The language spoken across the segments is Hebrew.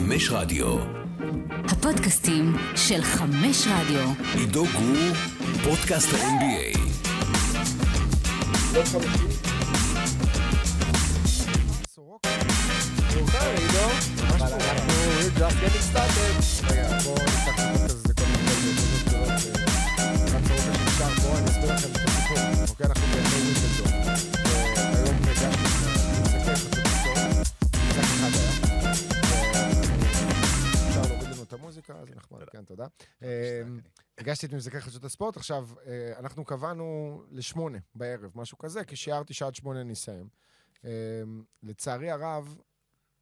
חמש רדיו. הפודקאסטים של חמש רדיו. עידו גור, פודקאסט ה-NBA. אבל תודה. אמ, הגשתי את מבזקי חדשות הספורט, עכשיו, אה, אנחנו קבענו לשמונה בערב, משהו כזה, כי שיערתי שעד שמונה נסיים. אמ, לצערי הרב,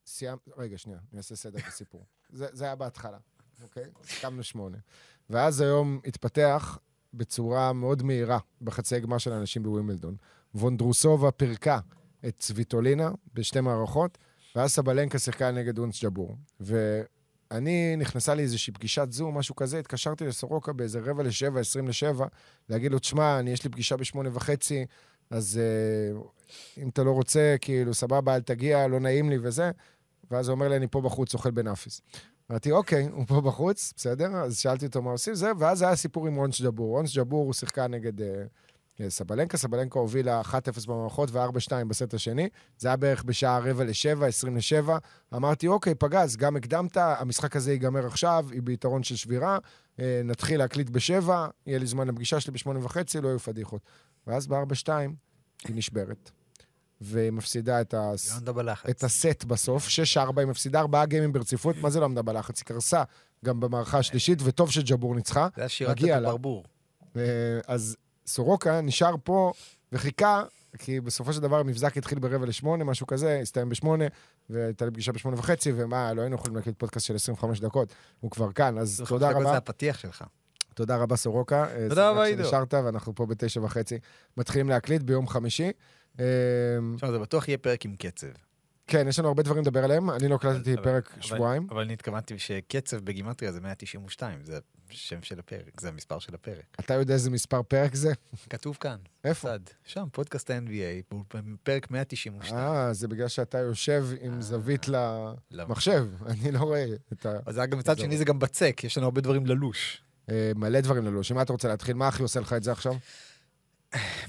סיימת, רגע, שנייה, אני אעשה סדר בסיפור. זה, זה היה בהתחלה, אוקיי? סיכמנו שמונה. ואז היום התפתח בצורה מאוד מהירה בחצי הגמר של האנשים בווימלדון. וונדרוסובה פירקה את צביטולינה בשתי מערכות, ואז סבלנקה שיחקה נגד אונס ג'בור. ואני, נכנסה לי איזושהי פגישת זום, משהו כזה, התקשרתי לסורוקה באיזה רבע לשבע, עשרים לשבע, להגיד לו, תשמע, אני, יש לי פגישה בשמונה וחצי, אז אה, אם אתה לא רוצה, כאילו, סבבה, אל תגיע, לא נעים לי וזה. ואז הוא אומר לי, אני פה בחוץ אוכל בנאפיס. אמרתי, אוקיי, הוא פה בחוץ, בסדר? אז שאלתי אותו מה עושים, זה, ואז היה סיפור עם אונס ג'בור. אונס ג'בור, הוא שיחקה נגד אה, אה, סבלנקה, הובילה 1-0 במערכות ו-4-2 בסט השני. זה היה בערך בשעה רבע לשבע, 20 לשבע. אמרתי, אוקיי, פגז, גם הקדמת, המשחק הזה ייגמר עכשיו, היא ביתרון של שבירה, אה, נתחיל להקליט בשבע, יהיה לי זמן לפגישה שלי בשמונה וחצי, לא יהיו פדיחות. ואז ב-4-2 היא נשברת. והיא מפסידה את, הס... לא. את הסט בסוף, 6-4, היא מפסידה ארבעה גיימים ברציפות, מה זה לא עמדה בלחץ? היא קרסה גם במערכה השלישית, וטוב שג'בור ניצחה. זה היה שירת את. הברבור. אה, אז סורוקה נשאר פה וחיכה, כי בסופו של דבר המבזק התחיל ברבע לשמונה, משהו כזה, הסתיים בשמונה, והייתה לי פגישה בשמונה וחצי, ומה, לא היינו יכולים להקליט פודקאסט של 25 דקות, הוא כבר כאן, אז תודה זה רבה. הפתיח שלך. תודה רבה, סורוקה. אה, תודה רבה, עידו. שנשארת, ואנחנו פה בתשע וחצי. מתחילים להקליט ביום חמישי. אה, תשמע, זה בטוח יהיה פרק עם קצב. כן, יש לנו הרבה דברים לדבר עליהם. אני לא הקלטתי אבל- פרק אבל- שבועיים. אבל אני התכוונתי שקצב בגימטריה זה 192, זה השם של הפרק, זה המספר של הפרק. אתה יודע איזה מספר פרק זה? כתוב כאן, איפה? צד, שם, פודקאסט ה-NBA, פרק 192. אה, זה בגלל שאתה יושב עם זווית למחשב. אני לא רואה את ה... אז גם מצד שני זה גם בצק, יש לנו הרבה דברים ללוש. אה, מלא דברים ללוש. אם אתה רוצה להתחיל, מה הכי עושה לך את זה עכשיו?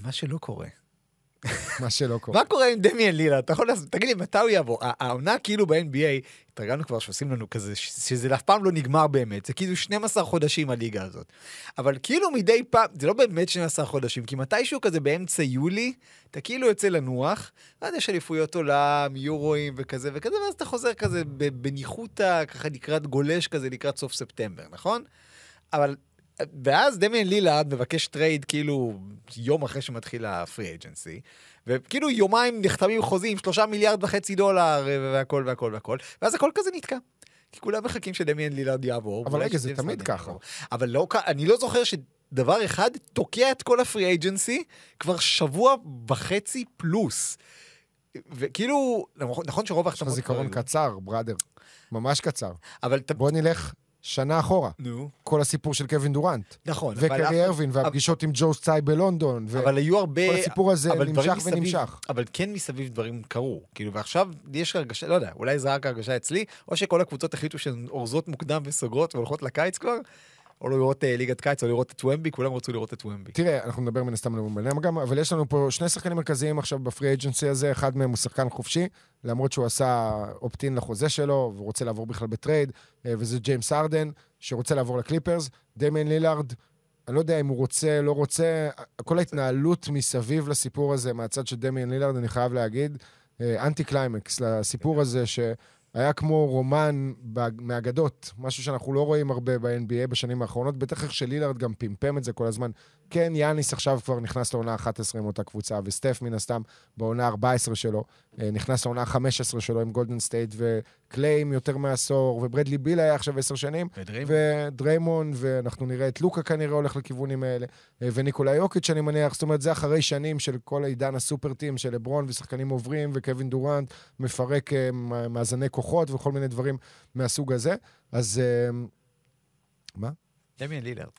מה שלא קורה. מה שלא קורה. מה קורה עם דמיאן לילה? אתה יכול לעשות, תגיד לי, מתי הוא יעבור? ה- העונה כאילו ב-NBA, התרגלנו כבר שעושים לנו כזה, שזה אף פעם לא נגמר באמת, זה כאילו 12 חודשים הליגה הזאת. אבל כאילו מדי פעם, זה לא באמת 12 חודשים, כי מתישהו כזה באמצע יולי, אתה כאילו יוצא לנוח, ואז יש אליפויות עולם, יורואים וכזה וכזה, ואז אתה חוזר כזה בניחותא, ככה לקראת גולש כזה, לקראת סוף ספטמבר, נכון? אבל... ואז דמיאן לילארד מבקש trade כאילו יום אחרי שמתחיל ה free agency, וכאילו יומיים נחתמים חוזים, שלושה מיליארד וחצי דולר אה, והכל והכל והכל, ואז הכל כזה נתקע. כי כולם מחכים שדמיאן לילארד יעבור. אבל רגע, זה תמיד ככה. אבל לא, אני לא זוכר שדבר אחד תוקע את כל ה free agency כבר שבוע וחצי פלוס. וכאילו, נכון שרוב יש לך ההחתמות... זיכרון קצר, brother. ממש קצר. אבל... בוא נלך שנה אחורה. נו, כל הסיפור של קווין דורנט. נכון. אבל וקיירי אירווינג, והפגישות עם ג'ו צאי בלונדון. ו- אבל היו הרבה... כל הסיפור הזה אבל נמשך מסביב- ונמשך. אבל כן מסביב דברים קרו. כאילו, ועכשיו יש הרגשה, לא יודע, אולי זה רק הרגשה אצלי, או שכל הקבוצות החליטו שהן אורזות מוקדם וסוגרות והולכות לקיץ כבר, או לא לראות אה, ליגת קיץ, או לראות את ומבי, כולם רצו לראות את ומבי. תראה, אנחנו נדבר מן הסתם על שניהם גם, אבל יש לנו פה שני שחקנים מרכזיים עכשיו ב free agency הזה, אחד מהם הוא שחקן חופשי, למרות שהוא עשה opt in לחוזה שלו, והוא רוצה לעבור בכלל ב trade, אה, וזה ג'יימס הארדן, שרוצה לעבור לקליפרס, דמיין לילארד, אני לא יודע אם הוא רוצה, לא רוצה, כל ההתנהלות מסביב לסיפור הזה, מהצד של דמיין לילארד, אני חייב להגיד, אה, אנטי קליימקס לסיפור הזה, שהיה כמו רומן מהאגדות, משהו שאנחנו לא רואים הרבה ב-NBA בשנים האחרונות, בטח איך שלילארד גם פמפם את זה כל הזמן. כן, יאניס עכשיו כבר נכנס לעונה 11 עם אותה קבוצה, וסטף מן הסתם בעונה 14 שלו, אה, נכנס לעונה 15 שלו עם גולדן סטייט, וקליי עם יותר מעשור, וברדלי ביל היה עכשיו 10 שנים, ודריימונד. ודריימונד, ואנחנו נראה את לוקה כנראה הולך לכיוונים האלה, אה, וניקולאי יוקיץ' אני מניח, זאת אומרת, זה אחרי שנים של כל עידן הסופר teams של לברון ושחקנים עוברים, וקווין דורנט מפרק אה, מאזני כוחות וכל מיני דברים מהסוג הזה. אז מה? דמיין לילארד.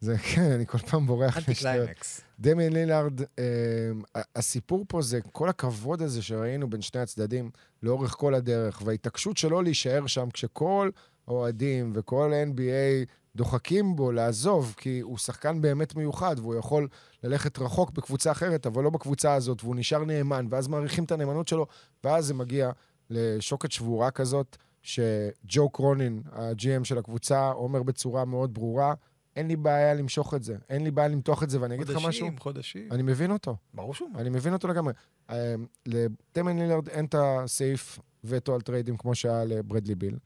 זה, כן, אני כל פעם בורח. קליימקס. דמיין לילארד, אה, הסיפור פה זה כל הכבוד הזה שראינו בין שני הצדדים לאורך כל הדרך, וההתעקשות שלו להישאר שם כשכל האוהדים וכל ה-NBA דוחקים בו לעזוב, כי הוא שחקן באמת מיוחד, והוא יכול ללכת רחוק בקבוצה אחרת, אבל לא בקבוצה הזאת, והוא נשאר נאמן, ואז מעריכים את הנאמנות שלו, ואז זה מגיע לשוקת שבורה כזאת, שג'ו קרונין, ה-GM של הקבוצה, אומר בצורה מאוד ברורה, אין לי בעיה למשוך את זה, אין לי בעיה למתוח את זה, ואני אגיד לך משהו, חודשים, חודשים. אני מבין אותו. ברור שהוא. אני מבין אותו לגמרי. אה, לדמיין לילארד אין את הסעיף וטו על טריידים כמו שהיה לברדלי ביל.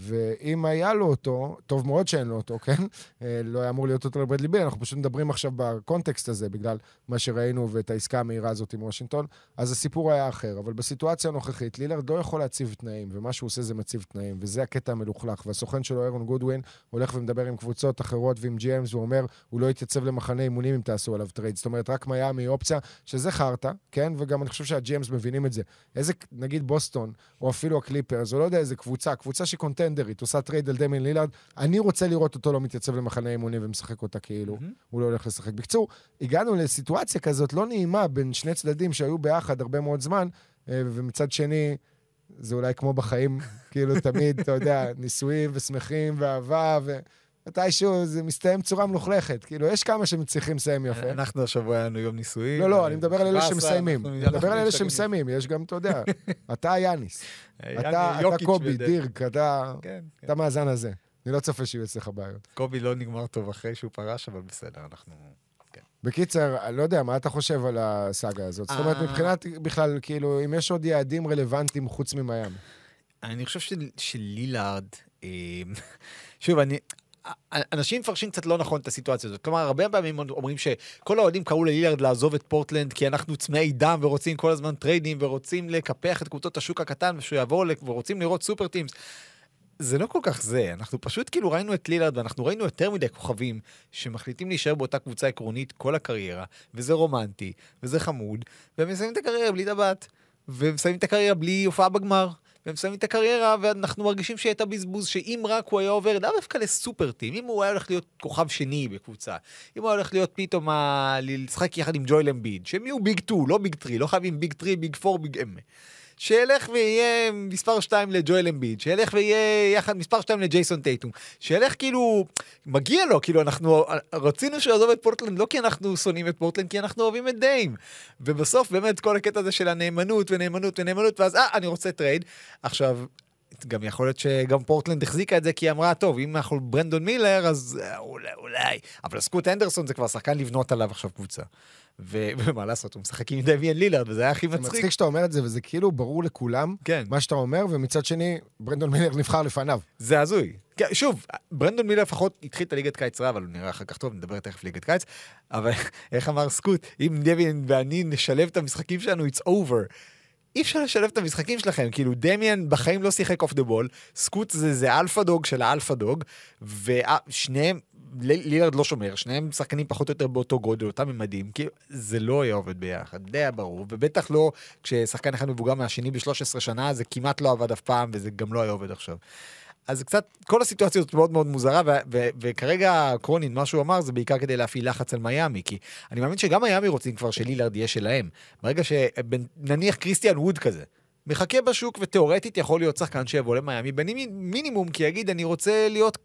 ואם היה לו אותו, טוב מאוד שאין לו אותו, כן? אה, לא היה אמור להיות אותו לברדלי ביל, אנחנו פשוט מדברים עכשיו ב context הזה, בגלל מה שראינו ואת העסקה המהירה הזאת עם וושינגטון, אז הסיפור היה אחר. אבל בסיטואציה הנוכחית, לילארד לא יכול להציב תנאים, ומה שהוא עושה זה מציב תנאים, וזה הקטע המלוכלך. והסוכן שלו, אירון גודווין, הולך ומדבר עם קבוצות אחרות ועם GMs, והוא אומר, הוא לא יתייצב למחנה אימונים אם תעשו עליו trade. זאת אומרת, רק מיאמי אופציה, שזה חרטא, כן? וגם אני חושב שה-GMs מבינים את זה. איזה, נגיד בוסטון, או אפילו הקליפרס, או לא יודע איזה קבוצה, קבוצה קונטנדרית, עושה trade על דמיין לילארד, אני רוצה לראות אותו לא מתייצב למחנה אימונים ומשחק אותה כאילו מהמם. הוא לא הולך לשחק. בקיצור, הגענו לסיטואציה כזאת לא נעימה בין שני צדדים שהיו ביחד הרבה מאוד זמן, אה, ומצד שני, זה אולי כמו בחיים, כאילו תמיד, אתה יודע, נישואים ושמחים ואהבה, ומתישהו זה מסתיים בצורה מלוכלכת. כאילו, יש כמה שמצליחים לסיים יפה. אנחנו השבוע היה לנו יום נישואים. לא, לא, אני מדבר על אלה 17, שמסיימים. אני מדבר על אלה שמסיימים, יש גם, אתה יודע, אתה יאניס, יאני, אתה קובי. דירק, אתה כן, כן. מהזן הזה. אני לא צופה שיהיו אצלך בעיות. קובי לא נגמר טוב אחרי שהוא פרש, אבל בסדר, אנחנו... בקיצר, אני לא יודע, מה אתה חושב על הסאגה הזאת? זאת אומרת, אה. מבחינת, בכלל, כאילו, אם יש עוד יעדים רלוונטיים חוץ ממיאמי. אני חושב של- שלילארד, אה, שוב, אני... אנשים מפרשים קצת לא נכון את הסיטואציה הזאת. כלומר, הרבה פעמים אומרים שכל האוהדים קראו ללילארד לעזוב את פורטלנד כי אנחנו צמאי דם ורוצים כל הזמן טריידים ורוצים לקפח את קבוצות השוק הקטן ושהוא יעבור ורוצים לראות super teams. זה לא כל כך זה, אנחנו פשוט כאילו ראינו את לילארד ואנחנו ראינו יותר מדי כוכבים שמחליטים להישאר באותה קבוצה עקרונית כל הקריירה, וזה רומנטי, וזה חמוד, והם מסיימים את הקריירה בלי טבעת, והם מסיימים את הקריירה בלי הופעה בגמר, והם מסיימים את הקריירה ואנחנו מרגישים שהייתה בזבוז, שאם רק הוא היה עובר לאו דווקא ל super team, אם הוא היה הולך להיות כוכב שני בקבוצה, אם הוא היה הולך להיות פתאום ה... לשחק יחד עם ג'ואל אמביד, שהם יהיו big 2, לא big 3, לא חייבים big 3, big 4, big אם. שילך ויהיה מספר 2 לג'ואל אמביד, שילך ויהיה יחד מספר 2 לג'ייסון טייטום, שילך כאילו, מגיע לו, כאילו אנחנו רצינו שיעזוב את פורטלנד לא כי אנחנו שונאים את פורטלנד, כי אנחנו אוהבים את דיים. ובסוף באמת כל הקטע הזה של הנאמנות ונאמנות ונאמנות, ואז אה, אני רוצה trade. עכשיו, גם יכול להיות שגם פורטלנד החזיקה את זה כי היא אמרה, טוב, אם אנחנו ברנדון מילר, אז אה, אולי, אולי. אבל סקוט הנדרסון זה כבר שחקן לבנות עליו עכשיו קבוצה. ומה לעשות, הוא משחק עם דמיאן לילארד, וזה היה הכי זה מצחיק. מצחיק שאתה אומר את זה, וזה כאילו ברור לכולם, כן. מה שאתה אומר, ומצד שני, ברנדון מילר נבחר לפניו. זה הזוי. כן, שוב, ברנדון מילר לפחות התחיל את הליגת קיץ רע, אבל הוא נראה אחר כך טוב, נדבר תכף ליגת קיץ. אבל איך אמר סקוט, אם דמיאן ואני נשלב את המשחקים שלנו, it's over. אי אפשר לשלב את המשחקים שלכם, כאילו דמיאן בחיים לא שיחק off the ball, סקוט זה, זה alpha dog של ה alpha dog, ושניהם, לילארד לא שומר, שניהם שחקנים פחות או יותר באותו גודל, אותם ממדים, כאילו זה לא היה עובד ביחד, די היה ברור, ובטח לא כששחקן אחד מבוגר מהשני ב-13 שנה, זה כמעט לא עבד אף פעם, וזה גם לא היה עובד עכשיו. אז קצת, כל הסיטואציה הזאת מאוד מאוד מוזרה, וכרגע קרונין, מה שהוא אמר, זה בעיקר כדי להפעיל לחץ על מיאמי, כי אני מאמין שגם מיאמי רוצים כבר שלילארד יהיה שלהם. ברגע שנניח קריסטיאן ווד כזה, מחכה בשוק ותאורטית יכול להיות שחקן שיבוא למיאמי במינימום, כי יגיד, אני רוצה להיות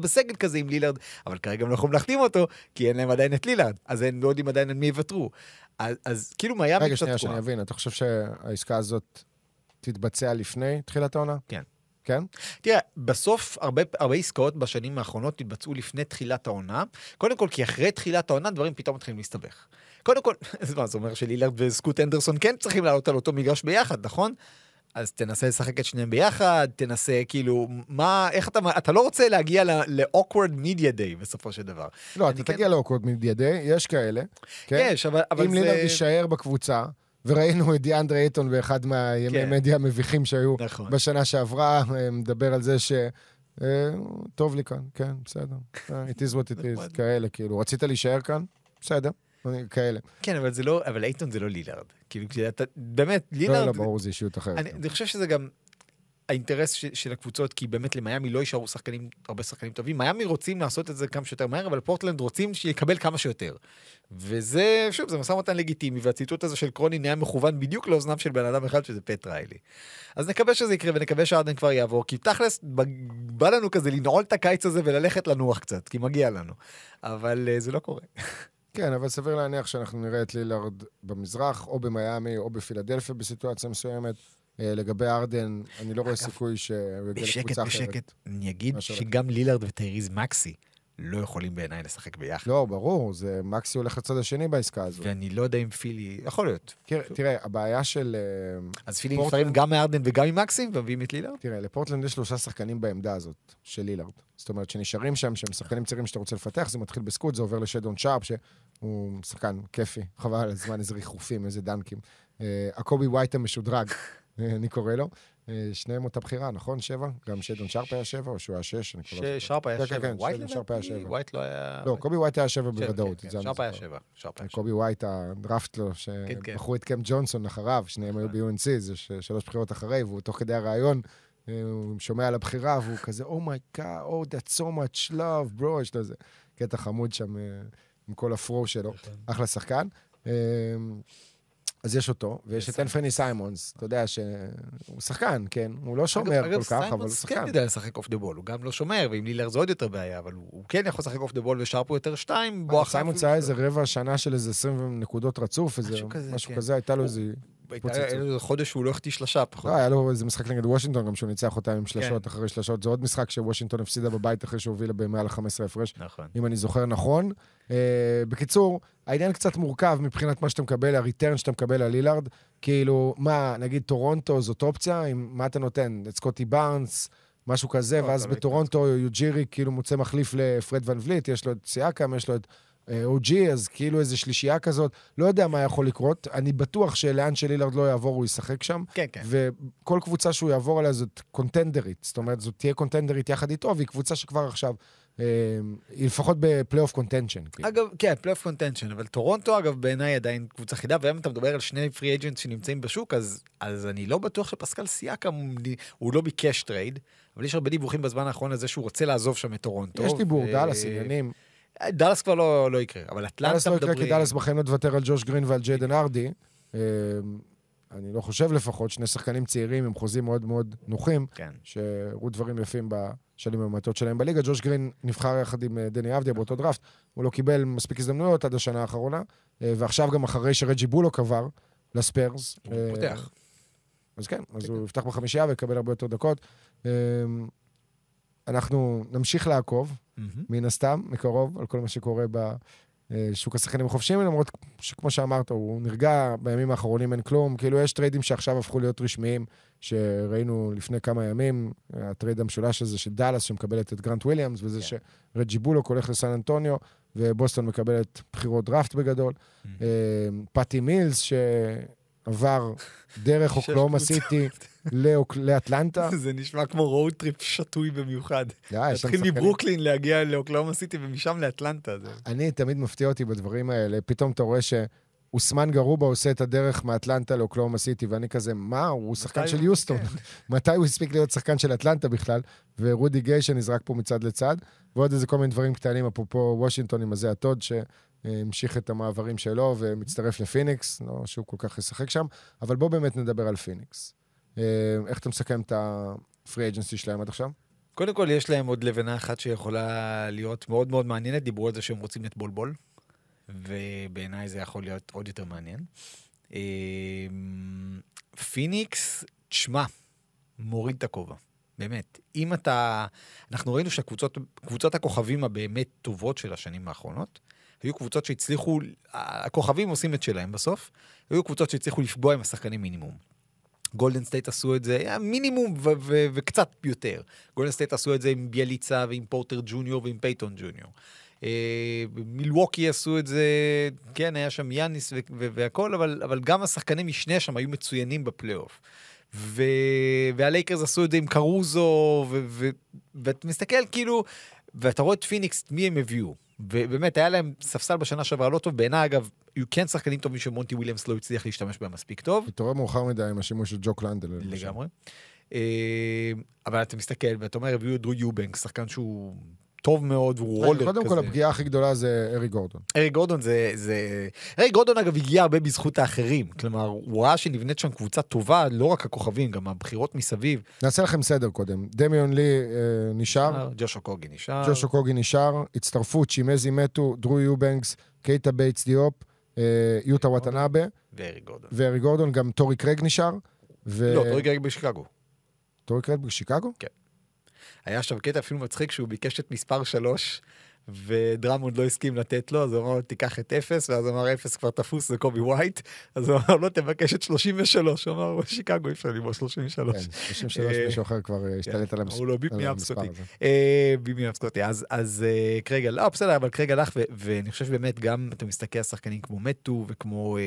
בסגל כזה עם לילארד, אבל כרגע הם לא יכולים להחתים אותו, כי אין להם עדיין את לילארד, אז הם לא יודעים עדיין על מי יוותרו. אז, אז כאילו מיאמי רגע, שנייה. שאני אבין, אתה חושב שהעסקה הזאת תתבצע לפני תחילת העונה? כן. כן? תראה, בסוף הרבה, הרבה עסקאות בשנים האחרונות התבצעו לפני תחילת העונה. קודם כל, כי אחרי תחילת העונה דברים פתאום מתחילים להסתבך. קודם כל, זה אומר שלילארד וסקוט אנדרסון כן צריכים לעלות על אותו מגרש ביחד, נכון? אז תנסה לשחק את שניהם ביחד, תנסה כאילו, מה, איך אתה, אתה לא רוצה להגיע ל-awkward media day בסופו של דבר. לא, אתה כן- תגיע לאוקווד מידי, יש כאלה. כן? יש, אבל, אבל אם זה... לילארד יישאר בקבוצה, וראינו את דיאנדרה אייטון באחד מהימי כן. מדיה המביכים שהיו נכון. בשנה שעברה, אה, מדבר על זה ש... אה, טוב לי כאן, כן, בסדר. אה, It is what it is, נחמד. כאלה, כאילו. רצית להישאר כאן? בסדר, כאלה. כן, אבל זה לא, אבל אייטון זה לא לילארד. כאילו, כשאתה, באמת, לא, לילארד... לא, ברור, זה אישיות אחרת. אני, אני חושב שזה גם... האינטרס ש, של הקבוצות, כי באמת למיאמי לא יישארו שחקנים, הרבה שחקנים טובים. מיאמי רוצים לעשות את זה כמה שיותר מהר, אבל פורטלנד רוצים שיקבל כמה שיותר. וזה, שוב, זה משא ומתן לגיטימי, והציטוט הזה של קרונין היה מכוון בדיוק לאוזניו של בן אדם אחד, שזה פט ריילי. אז נקווה שזה יקרה, ונקווה שארדן כבר יעבור, כי תכלס, בא לנו כזה לנעול את הקיץ הזה וללכת לנוח קצת, כי מגיע לנו. אבל אה, זה לא קורה. כן, אבל סביר להניח שאנחנו נראה את לילארד במזרח, או במיאמי, או בפילדלפיה בסיטואציה מסוימת. אה, לגבי ארדן, אני לא רואה סיכוי שהוא יגיע בשקט, לקבוצה אחרת. בשקט, אני אגיד שגם לילארד וטייריז מקסי לא יכולים בעיניי לשחק ביחד. לא, ברור, זה מקסי הולך לצד השני בעסקה הזו. ואני לא יודע אם פילי, יכול להיות. תראה, תראה, הבעיה של... אה, אז פילי נפטרים גם מארדן וגם ממקסי, ומביאים את לילארד? תראה, לפורטלנד יש שלושה שחקנים בעמדה הזאת, של לילארד. זאת אומרת, שנשארים שם, שהם שחקנים צעירים שאתה רוצה לפתח, זה מתחיל בסקוט, זה עובר לשיידון שארפ, שהוא שחקן כיפי, חבל על הזמן, איזה ריחופים, איזה דאנקים. אה, הקובי ווייט המשודרג, אני קורא לו. אה, שניהם אותה בחירה, נכון? שבע? גם שיידון שארפ היה שבע, או שהוא היה שש? לא. ששארפ היה כן, כן, שבע. כן, ווייט שיידון שארפ היה שבע. ווייט לא היה... לא, קובי ווייט היה שבע בוודאות. כן, כן, אני שארפ היה. שבע. שארפ. קובי ווייט, הדראפט לו, כן, כן. שבחרו את קאם ג'ונסון אחריו, שניהם היו ב-UNC, זה שלוש בחירות אחרי, והוא תוך כדי הראיון, אה, הוא שומע על הבחירה, והוא כזה, oh my god, oh, that's so much love, bro, יש לו איזה קטע חמוד שם אה, עם כל הפרו שלו, נכון. אחלה שחקן. אז יש אותו, ויש את אנפרני סיימונס, אתה יודע שהוא שחקן, כן? הוא לא שומר אגב, כל כך, אבל הוא סיימונס שחקן. כן יודע לשחק off the ball, הוא גם לא שומר, ועם לילארד זה עוד יותר בעיה, אבל הוא כן יכול לשחק off the ball ושרפ הוא יותר שתיים, בוא אחר סיימונס היה איזה רבע שנה של איזה 20 נקודות רצוף, משהו כן. כזה, הייתה לו איזה... חודש שהוא לא החטיא שלושה פחות. לא, היה לו איזה משחק נגד וושינגטון, גם שהוא ניצח אותם עם שלשות כן. אחרי שלשות. זה עוד משחק שוושינגטון הפסידה בבית אחרי שהובילה במעל ה-15 הפרש, נכון. אם אני זוכר נכון. Uh, בקיצור, העניין קצת מורכב מבחינת מה שאתה מקבל, ה return שאתה מקבל על לילארד. כאילו, מה, נגיד טורונטו זאת אופציה? מה אתה נותן? את סקוטי בארנס, משהו כזה, לא, ואז בטורונטו אוג'ירי כאילו מוצא מחליף לפרד ון וליט, יש לו את סיאקם, יש לו את או-ג'י, אז כאילו איזה שלישייה כזאת. לא יודע מה יכול לקרות. אני בטוח שלאן שלילארד לא יעבור, הוא ישחק שם. כן, כן. וכל קבוצה שהוא יעבור עליה זאת קונטנדרית. זאת אומרת, זאת תהיה קונטנדרית יחד איתו, והיא קבוצה שכבר עכשיו, אה, היא לפחות ב playoff contention. אגב, כן, playoff contention, אבל טורונטו, אגב, בעיניי עדיין קבוצה חידה, ואם אתה מדבר על שני free agent שנמצאים בשוק, אז, אז אני לא בטוח שפסקל סיאקם, הוא לא ביקש trade, אבל יש הרבה דיווחים בזמן האחרון הזה שהוא רוצה לעזוב שם את טורונטו. יש דיבור, ו- דאלאס, עניינים. דאלאס כבר לא, לא יקרה, אבל אטלנטה דאלאס לא יקרה, מדברים... כי דאלאס בחיים לא תוותר על ג'וש גרין ועל ג'יידן הארדי. אה, אני לא חושב לפחות, שני שחקנים צעירים עם חוזים מאוד מאוד נוחים, כן. שהראו דברים יפים בשנים המעטות שלהם בליגה. ג'וש גרין נבחר יחד עם אה, דני אבדיה באותו דראפט, הוא לא קיבל מספיק הזדמנויות עד השנה האחרונה, אה, ועכשיו גם אחרי שרג'י בולוק עבר לספרס. הוא אה, פותח. אז כן, אז כן. הוא יפתח בחמישייה ויקבל הרבה יותר דקות. אה, אנחנו נמשיך לעקוב, מהמם. מן הסתם, מקרוב, על כל מה שקורה בשוק השחקנים החופשיים, למרות שכמו שאמרת, הוא נרגע, בימים האחרונים אין כלום. כאילו, יש טריידים שעכשיו הפכו להיות רשמיים, שראינו לפני כמה ימים, ה trade המשולש הזה של דאלאס, שמקבלת את גרנט וויליאמס, וזה כן. שרג'י בולוק הולך לסן אנטוניו, ובוסטון מקבלת בחירות דראפט בגדול. אה, פאטי מילס, שעבר דרך אוקלהומה סיטי לאוק- לאטלנטה. זה נשמע כמו road trip שטוי במיוחד. להתחיל. מברוקלין להגיע לאוקלהומה סיטי ומשם לאטלנטה. אני תמיד מפתיע אותי בדברים האלה, פתאום אתה רואה שאוסמן גארובה עושה את הדרך מאטלנטה לאוקלהומה סיטי, ואני כזה, מה, הוא שחקן של יוסטון. מתי הוא הספיק להיות שחקן של אטלנטה בכלל? ורודי גיי שנזרק פה מצד לצד, ועוד איזה כל מיני דברים קטנים, אפרופו וושינגטון עם הזה הטוד, שהמשיך את המעברים שלו ומצטרף לפיניקס, לא שהוא כל כך ישחק שם, אבל בואו באמת נדבר על פיניקס. אה, איך אתה מסכם את ה free agency שלהם עד עכשיו? קודם כל, יש להם עוד לבנה אחת שיכולה להיות מאוד מאוד מעניינת. דיברו על זה שהם רוצים את בול בול, ובעיניי זה יכול להיות עוד יותר מעניין. אמ, פיניקס, תשמע, מוריד את הכובע. באמת. אם אתה... אנחנו ראינו שקבוצות הכוכבים הבאמת טובות של השנים האחרונות, היו קבוצות שהצליחו, הכוכבים עושים את שלהם בסוף, היו קבוצות שהצליחו לפגוע עם השחקנים מינימום. גולדן סטייט עשו את זה, היה מינימום וקצת יותר. גולדן סטייט עשו את זה עם בייליצה ועם פורטר ג'וניור ועם פייתון ג'וניור. אה, מילווקי עשו את זה, כן, היה שם יאניס והכל, אבל, אבל גם השחקני משנה שם היו מצוינים בפלייאוף. והלייקרס עשו את זה עם קרוזו. ואתה מסתכל כאילו, ואתה רואה את פיניקס, מי הם הביאו. ובאמת, היה להם ספסל בשנה שעברה לא טוב. בעיניי, אגב, היו כן שחקנים טובים שמונטי וויליאמס לא הצליח להשתמש בהם מספיק טוב. התעורר מאוחר מדי עם השימוש של ג'וק לנדל. לגמרי. אה, אבל אתה מסתכל ואתה אומר, הביאו את דרו יובנקס, שחקן שהוא טוב מאוד, והוא רולר כזה. קודם כל, הפגיעה הכי גדולה זה אריק גורדון. אריק גורדון זה, זה... אריק גורדון אגב הגיע הרבה בזכות האחרים. כלומר, הוא ראה שנבנית שם קבוצה טובה, לא רק הכוכבים, גם הבחירות מסביב. נעשה לכם סדר קודם. דמיאן לי אה, נשאר, ג'וש אוקוגי נשאר. ג'וש אוקוגי נשאר, הצטרפות, שימזי מטו, דרו יובנקס, קייטה בייטס דיופ, אה, יוטה וואטנאבה, ואריק גורדון. ואריק גורדון, גם טורי קרייג נשאר. ו... לא, טורי קרייג בשיקגו. טורי קרייג בשיקגו? היה שם קטע אפילו מצחיק שהוא ביקש את מספר שלוש, ודרמונד לא הסכים לתת לו, אז הוא אמר לו, תיקח את אפס, ואז הוא אמר, אפס כבר תפוס, זה קובי ווייט, אז הוא אמר לו, תבקש את 33, הוא אמר, שיקגו, אי אפשר לבוא 33. כן, 33 מישהו אחר כבר אה, השתלט על המס- אמרו לו, ביפ על מי המספר סקוטי. הזה. אה, בימי סקוטי. אז, אה, קרייג, לא, בסדר, אבל קרייג הלך, ואני חושב שבאמת, גם אתה מסתכל על שחקנים כמו מטו וכמו... אה,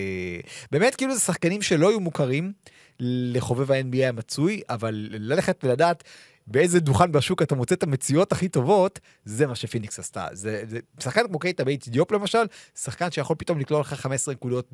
באמת, כאילו זה שחקנים שלא היו מוכרים לחובב ה-NBA המצוי, אבל ללכת ולדעת... באיזה דוכן בשוק אתה מוצא את המציאות הכי טובות, זה מה שפיניקס עשתה. זה, זה שחקן כמו קייטה בייטס דיופ למשל, שחקן שיכול פתאום לקלוע לך 15 נקודות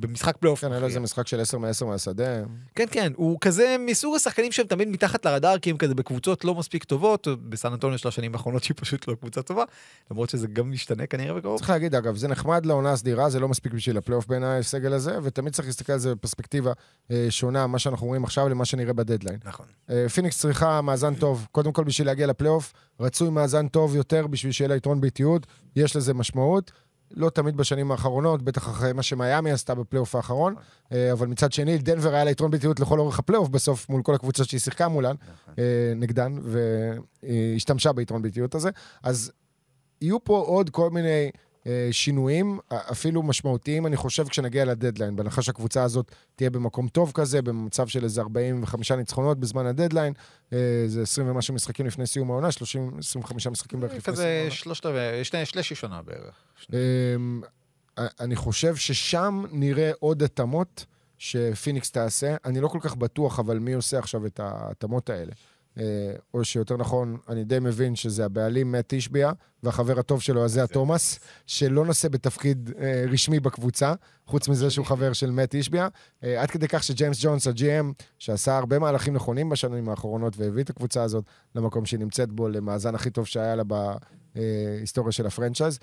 במשחק פלייאוף. כן, היה איזה משחק של 10 מ-10 מהשדה. כן, כן, הוא כזה מסוג השחקנים שהם תמיד מתחת לרדאר, כי הם כזה בקבוצות לא מספיק טובות, בסן אנטוניו של השנים האחרונות שהיא פשוט לא קבוצה טובה, למרות שזה גם משתנה כנראה בקרוב. צריך להגיד, אגב, זה נחמד לעונה הסדירה, זה לא מספיק בשביל הפלייאוף בעיניי, הסגל הזה, ותמיד צריך להסתכל על זה בפרספקטיבה אה, שונה, מה שאנחנו רואים עכשיו למה שנראה בדדליין. נכון. פיניקס צריכה מאזן טוב, קודם כל בשביל להגיע לפלייאוף, רצוי מאזן טוב יותר בשביל שיהיה לה יתרון ביתיות, יש לזה משמעות. לא תמיד בשנים האחרונות, בטח אחרי מה שמיאמי עשתה בפלייאוף האחרון, אה, אבל מצד שני, דנבר היה לה יתרון ביתיות לכל אורך הפלייאוף בסוף, מול כל הקבוצות שהיא שיחקה מולן, אה, נגדן, והיא השתמשה ביתרון באיטיות הזה. אז יהיו פה עוד כל מיני שינויים, אפילו משמעותיים, אני חושב, כשנגיע לדדליין, בהנחה שהקבוצה הזאת תהיה במקום טוב כזה, במצב של איזה 45 ניצחונות בזמן הדדליין, אה, זה 20 ומשהו משחקים לפני סיום העונה, 30, 25 משחקים בערך לפני סיום כזה העונה. שלושת רבעי, שלישי שנה בערך. אמ, אני חושב ששם נראה עוד התאמות שפיניקס תעשה. אני לא כל כך בטוח, אבל מי עושה עכשיו את ההתאמות האלה? אה, או שיותר נכון, אני די מבין שזה הבעלים מאט אישביה, והחבר הטוב שלו, אייזיה תומאס, שלא נושא בתפקיד אה, רשמי בקבוצה, חוץ מזה שהוא חבר של מאט אישביה. אה, עד כדי כך שג'יימס ג'ונס, ה-GM, שעשה הרבה מהלכים נכונים בשנים האחרונות והביא את הקבוצה הזאת למקום שהיא נמצאת בו, למאזן הכי טוב שהיה לה בהיסטוריה של ה franchise,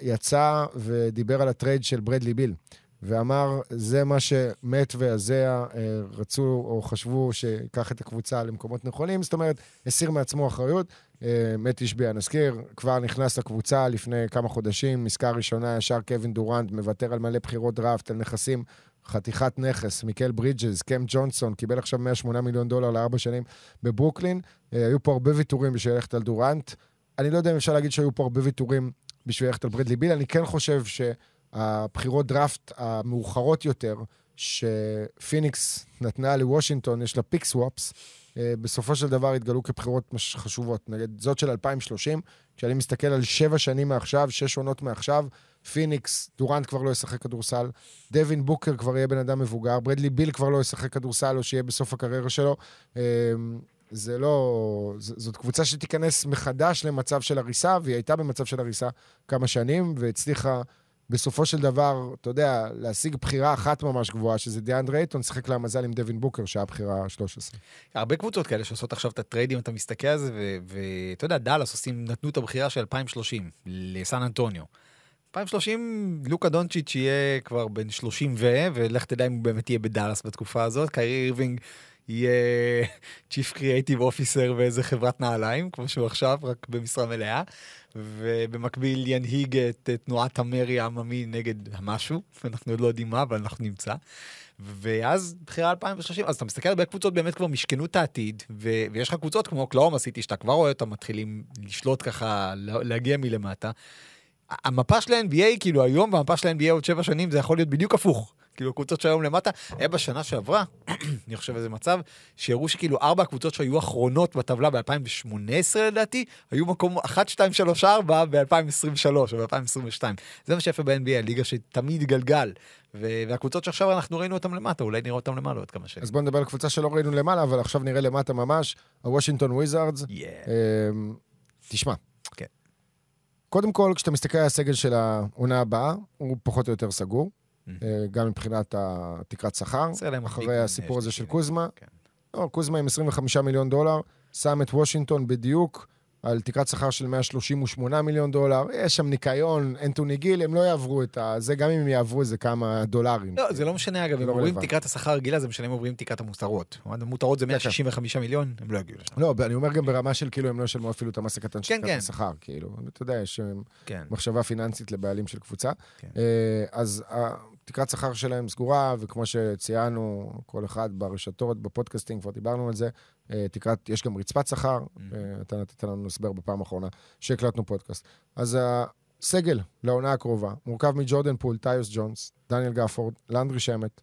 יצא ודיבר על ה trade של ברדלי ביל. ואמר, זה מה שמאט אישביה אה, רצו או חשבו שיקח את הקבוצה למקומות נכונים, זאת אומרת, הסיר מעצמו אחריות. אה, מאט אישביה, נזכיר, כבר נכנס לקבוצה לפני כמה חודשים, עסקה ראשונה, ישר קווין דורנט, מוותר על מלא בחירות דראפט, על נכסים, חתיכת נכס, מיקל ברידג'ס, קם ג'ונסון, קיבל עכשיו 108 מיליון דולר לארבע שנים בברוקלין. אה, היו פה הרבה ויתורים בשביל ללכת על דורנט. אני לא יודע אם אפשר להגיד שהיו פה הרבה ויתורים בשביל ללכת על ברדלי ביל, אני כן חושב ש... הבחירות דראפט המאוחרות יותר, שפיניקס נתנה לוושינגטון, יש לה pick swaps, אה, בסופו של דבר התגלו כבחירות חשובות. נגיד זאת של 2030, כשאני מסתכל על שבע שנים מעכשיו, שש עונות מעכשיו, פיניקס, דורנט כבר לא ישחק כדורסל, דווין בוקר כבר יהיה בן אדם מבוגר, ברדלי ביל כבר לא ישחק כדורסל, או שיהיה בסוף הקריירה שלו. אה, זה לא... זאת קבוצה שתיכנס מחדש למצב של הריסה, והיא הייתה במצב של הריסה כמה שנים, והצליחה בסופו של דבר, אתה יודע, להשיג בחירה אחת ממש גבוהה, שזה דיאנדרי אייטון, שיחק לה מזל עם דווין בוקר, שהיה בחירה 13. הרבה קבוצות כאלה שעושות עכשיו את הטריידים, אתה מסתכל על זה, ואתה יודע, דאלאס עושים, נתנו את הבחירה של 2030 לסן אנטוניו. 2030, לוקה דונצ'יץ' יהיה כבר בן 30 ו... ולך תדע אם הוא באמת יהיה בדאלאס בתקופה הזאת. קיירי אירווינג יהיה Chief Creative Officer באיזה חברת נעליים, כמו שהוא עכשיו, רק במשרה מלאה. ובמקביל ינהיג את תנועת המרי העממי נגד המשהו, אנחנו עוד לא יודעים מה, אבל אנחנו נמצא. ואז בחירה 2030, אז אתה מסתכל הרבה קבוצות באמת כבר משכנו את העתיד, ו- ויש לך קבוצות כמו אוקלאומה סיטי, שאתה כבר רואה אותם מתחילים לשלוט ככה, לה- להגיע מלמטה. המפה של ה-NBA, כאילו היום, והמפה של ה-NBA עוד שבע שנים, זה יכול להיות בדיוק הפוך. כאילו, הקבוצות שהיום למטה, היה בשנה שעברה, אני חושב איזה מצב, שהראו שכאילו ארבע הקבוצות שהיו אחרונות בטבלה ב-2018 לדעתי, היו מקום 1, 2, 3, 4 ב-2023 או ב-2022. זה מה שיפה ב-NBA, הליגה שתמיד גלגל. והקבוצות שעכשיו אנחנו ראינו אותן למטה, אולי נראה אותן למעלה עוד כמה שנים. אז בואו נדבר על קבוצה שלא ראינו למעלה, אבל עכשיו נראה למטה ממש, הוושינגטון וויזארדס. אמ, תשמע. כן. קודם כל, כשאתה מסתכל על הסגל של העונה הבאה, הוא פחות או יותר סגור, גם מבחינת התקרת שחר. חסר להם אחרי הסיפור הזה של. קוזמה. כן. לא, קוזמה עם 25 מיליון דולר, שם את וושינגטון בדיוק על תקרת שכר של 138 מיליון דולר. יש שם ניקיון, אנטוני גיל, הם לא יעברו את ה... זה גם אם הם יעברו איזה כמה דולרים. לא, זה לא משנה, אגב, אם לא עוברים. תקרת השכר הרגילה, זה משנה אם עוברים תקרת המותרות. המותרות זה כן, 165 מיליון, הם לא יגיעו לשם. לא, אני אומר גם ברמה של כאילו הם לא ישלמו אפילו את המס הקטן של כן, תקרת כן. השכר, כאילו. אתה יודע, יש אה, כן. מחשבה פיננסית לבעלים של קבוצה. כן. אה, אז תקרת שכר שלהם סגורה, וכמו שציינו, כל אחד ברשתות, בפודקאסטים, כבר דיברנו על זה, אה, תקרת, יש גם רצפת שכר, אה, אתה נתת לנו הסבר בפעם האחרונה שהקלטנו פודקאסט. אז הסגל לעונה הקרובה מורכב מג'ורדן פול, טיוס ג'ונס, דניאל גפורד, לנדרי שמט.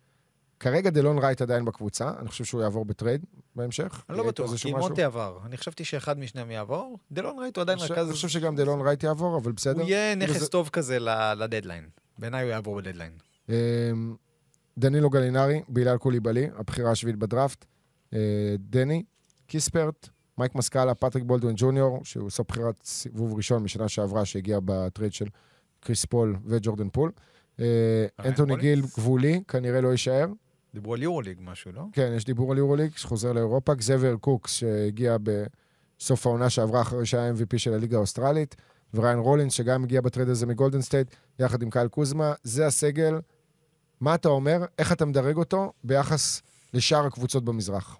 כרגע דלון רייט עדיין בקבוצה, אני חושב שהוא יעבור ב trade בהמשך. אני לא בטוח, כי. מונטה עבר. אני חשבתי שאחד משניהם יעבור. דלון רייט הוא עדיין רכז... אני חושב שגם דלון רייט יעבור, אבל בסדר. הוא יהיה נכס טוב כזה לדדליין. בעיניי הוא יעבור בדדליין. אמ, דנילו גלינרי, בילאל קוליבאלי, הבחירה השביעית בדראפט. אה, דני, קיספרט, מייק מסקאלה, פטריק בולדווין ג'וניור, שהוא עושה בחירת סיבוב ראשון משנה שעברה, שהגיע ב trade של קריס פול וג'ורדן פול. אה, ריין אנטוני? גיל, גבולי, כנראה לא יישאר. דיברו על יורוליג משהו, לא? כן, יש דיבור על יורוליג, שחוזר לאירופה. זבייר קוקס, שהגיע בסוף העונה שעברה אחרי שהיה MVP של הליגה האוסטרלית. וריין רולינס, שגם הגיע ב trade הזה מגולדן סטייט, יחד עם קייל קוזמה. זה הסגל. מה אתה אומר? איך אתה מדרג אותו ביחס לשאר הקבוצות במזרח?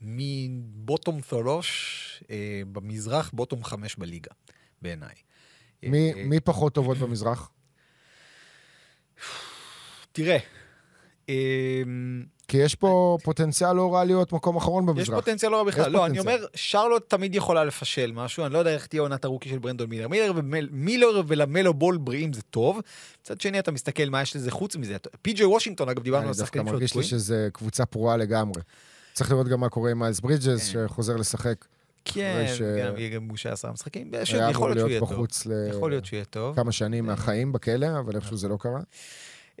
מ bottom שלוש, אה, במזרח, bottom חמש בליגה, בעיניי. מי, אה, מי פחות טובות במזרח? תראה, אה, כי יש פה פוטנציאל לא רע להיות מקום אחרון יש במזרח. פוטנציאל לא רע יש בכלל. לא, אני פוטנציאל. אומר, שרלוט תמיד יכולה לפשל משהו, אני לא יודע איך תהיה עונת הרוקי של ברנדון מילר. מילר, ומל, מילר ולמלו בול בריאים זה טוב. מצד שני, אתה מסתכל מה יש לזה חוץ מזה. פי.ג'יי וושינגטון, אגב, דיברנו אני על דווקא שחקנים שלו מרגיש לי. שזה קבוצה פרועה לגמרי. צריך לראות גם מה קורה עם מיילס ברידג'ס, כן. שחוזר לשחק. כן, ש- גם יהיה גם עשרה משחקים. יש- יכול להיות שהוא יהיה טוב. יכול להיות שהוא יהיה טוב. לכמה שנים מהחיים בכלא, אבל איכשהו זה לא קרה.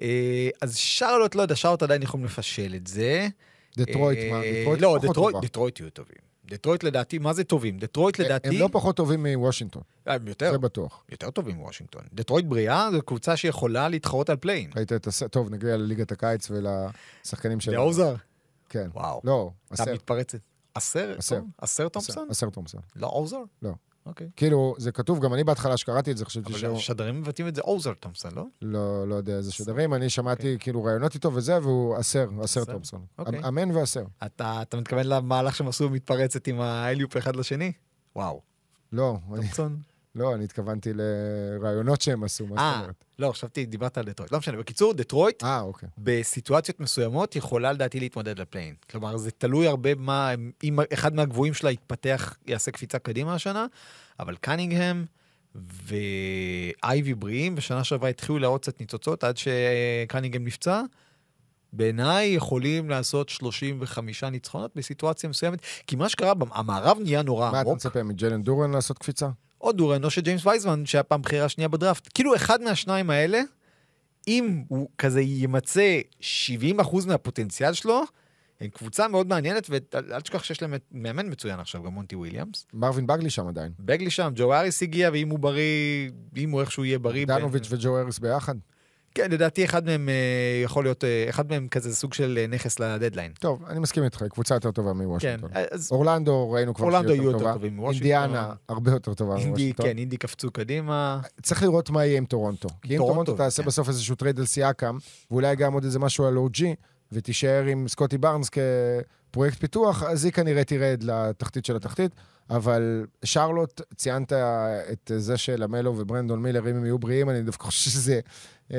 אה, אז שרלוט, לא יודע, שרלוט עדיין יכולים לפשל את זה. דטרויט, אה, מה? דטרויט לא, דטרויט-. דטרויט יהיו טובים. דטרויט לדעתי, מה זה טובים? דטרויט לדעתי... הם לא פחות טובים מוושינגטון, אה, יותר, זה בטוח. יותר טובים מוושינגטון. דטרויט בריאה זו קבוצה שיכולה להתחרות על פליין. ראית את הסרט, טוב, נגיע לליגת הקיץ ולשחקנים של... לאוזר? כן. וואו. לא, אתה אסר. מתפרצת. אסר. טוב? אסר תומפסון? אסר תומפסון. לא אוזר? לא. אוקיי. כאילו, זה כתוב, גם אני בהתחלה שקראתי את זה, חשבתי אבל שהוא... השדרים מבטאים את זה אוזר תומפסון, לא? לא, לא יודע איזה שדרים, אני שמעתי כאילו ראיונות איתו וזה, והוא אסר, אסר? תומפסון. אוקיי. אמן ואסר. אתה אתה מתכוון למהלך שהם עשו במתפרצת עם האליופ אחד לשני? וואו. לא, אני- תומפסון? לא, אני התכוונתי לראיונות שהם עשו, מה זאת אה, אומרת? לא, חשבתי, דיברת על דטרויט. לא משנה, בקיצור, דטרויט אה, אוקיי. בסיטואציות מסוימות יכולה לדעתי להתמודד לפליין. כלומר, זה תלוי הרבה מה, אם אחד מהגבוהים שלה יתפתח, יעשה קפיצה קדימה השנה, אבל קנינגהם ואייבי בריאים, בשנה שעברה התחילו להראות קצת ניצוצות עד שקנינגהם נפצע. בעיניי יכולים לעשות 35 ניצחונות בסיטואציה מסוימת, כי מה שקרה, המערב נהיה נורא מה אתה עמוק. מצפה מג'לן דורן לעשות קפיצה? או דורן או שג'יימס וייזמן, שהיה פעם בחירה שנייה בדראפט. כאילו אחד מהשניים האלה, אם הוא כזה ימצה 70% מהפוטנציאל שלו, הם קבוצה מאוד מעניינת, ואל תשכח שיש להם מאמן מצוין עכשיו, גם מונטי וויליאמס. מרווין בגלי שם עדיין. בגלי שם, ג'ו האריס הגיע, ואם הוא בריא, אם הוא איכשהו יהיה בריא... בוגדנוביץ' בין- וג'ו האריס ביחד? כן, לדעתי אחד מהם אה, יכול להיות, אה, אחד מהם כזה סוג של אה, נכס לדדליין. טוב, אני מסכים איתך, קבוצה יותר טובה כן, מוושינגטון. אז אורלנדו, ראינו כבר אורלנדו יהיו יותר. טובים מוושינגטון. אינדיאנה, הרבה יותר טובה מוושינגטון. כן, אינדי קפצו קדימה. צריך לראות מה יהיה עם טורונטו. כי אם טורונטו, תעשה כן. בסוף איזשהו trade על סיאקם, ואולי גם עוד איזה משהו על OG, ותישאר עם סקוטי בארנס כפרויקט פיתוח, אז היא כנראה תרד לתחתית של התחתית. אבל שרלוט, ציינת את זה שלמלו וברנדון מילר, אם הם יהיו בריאים, אני דווקא חושב שזה אה,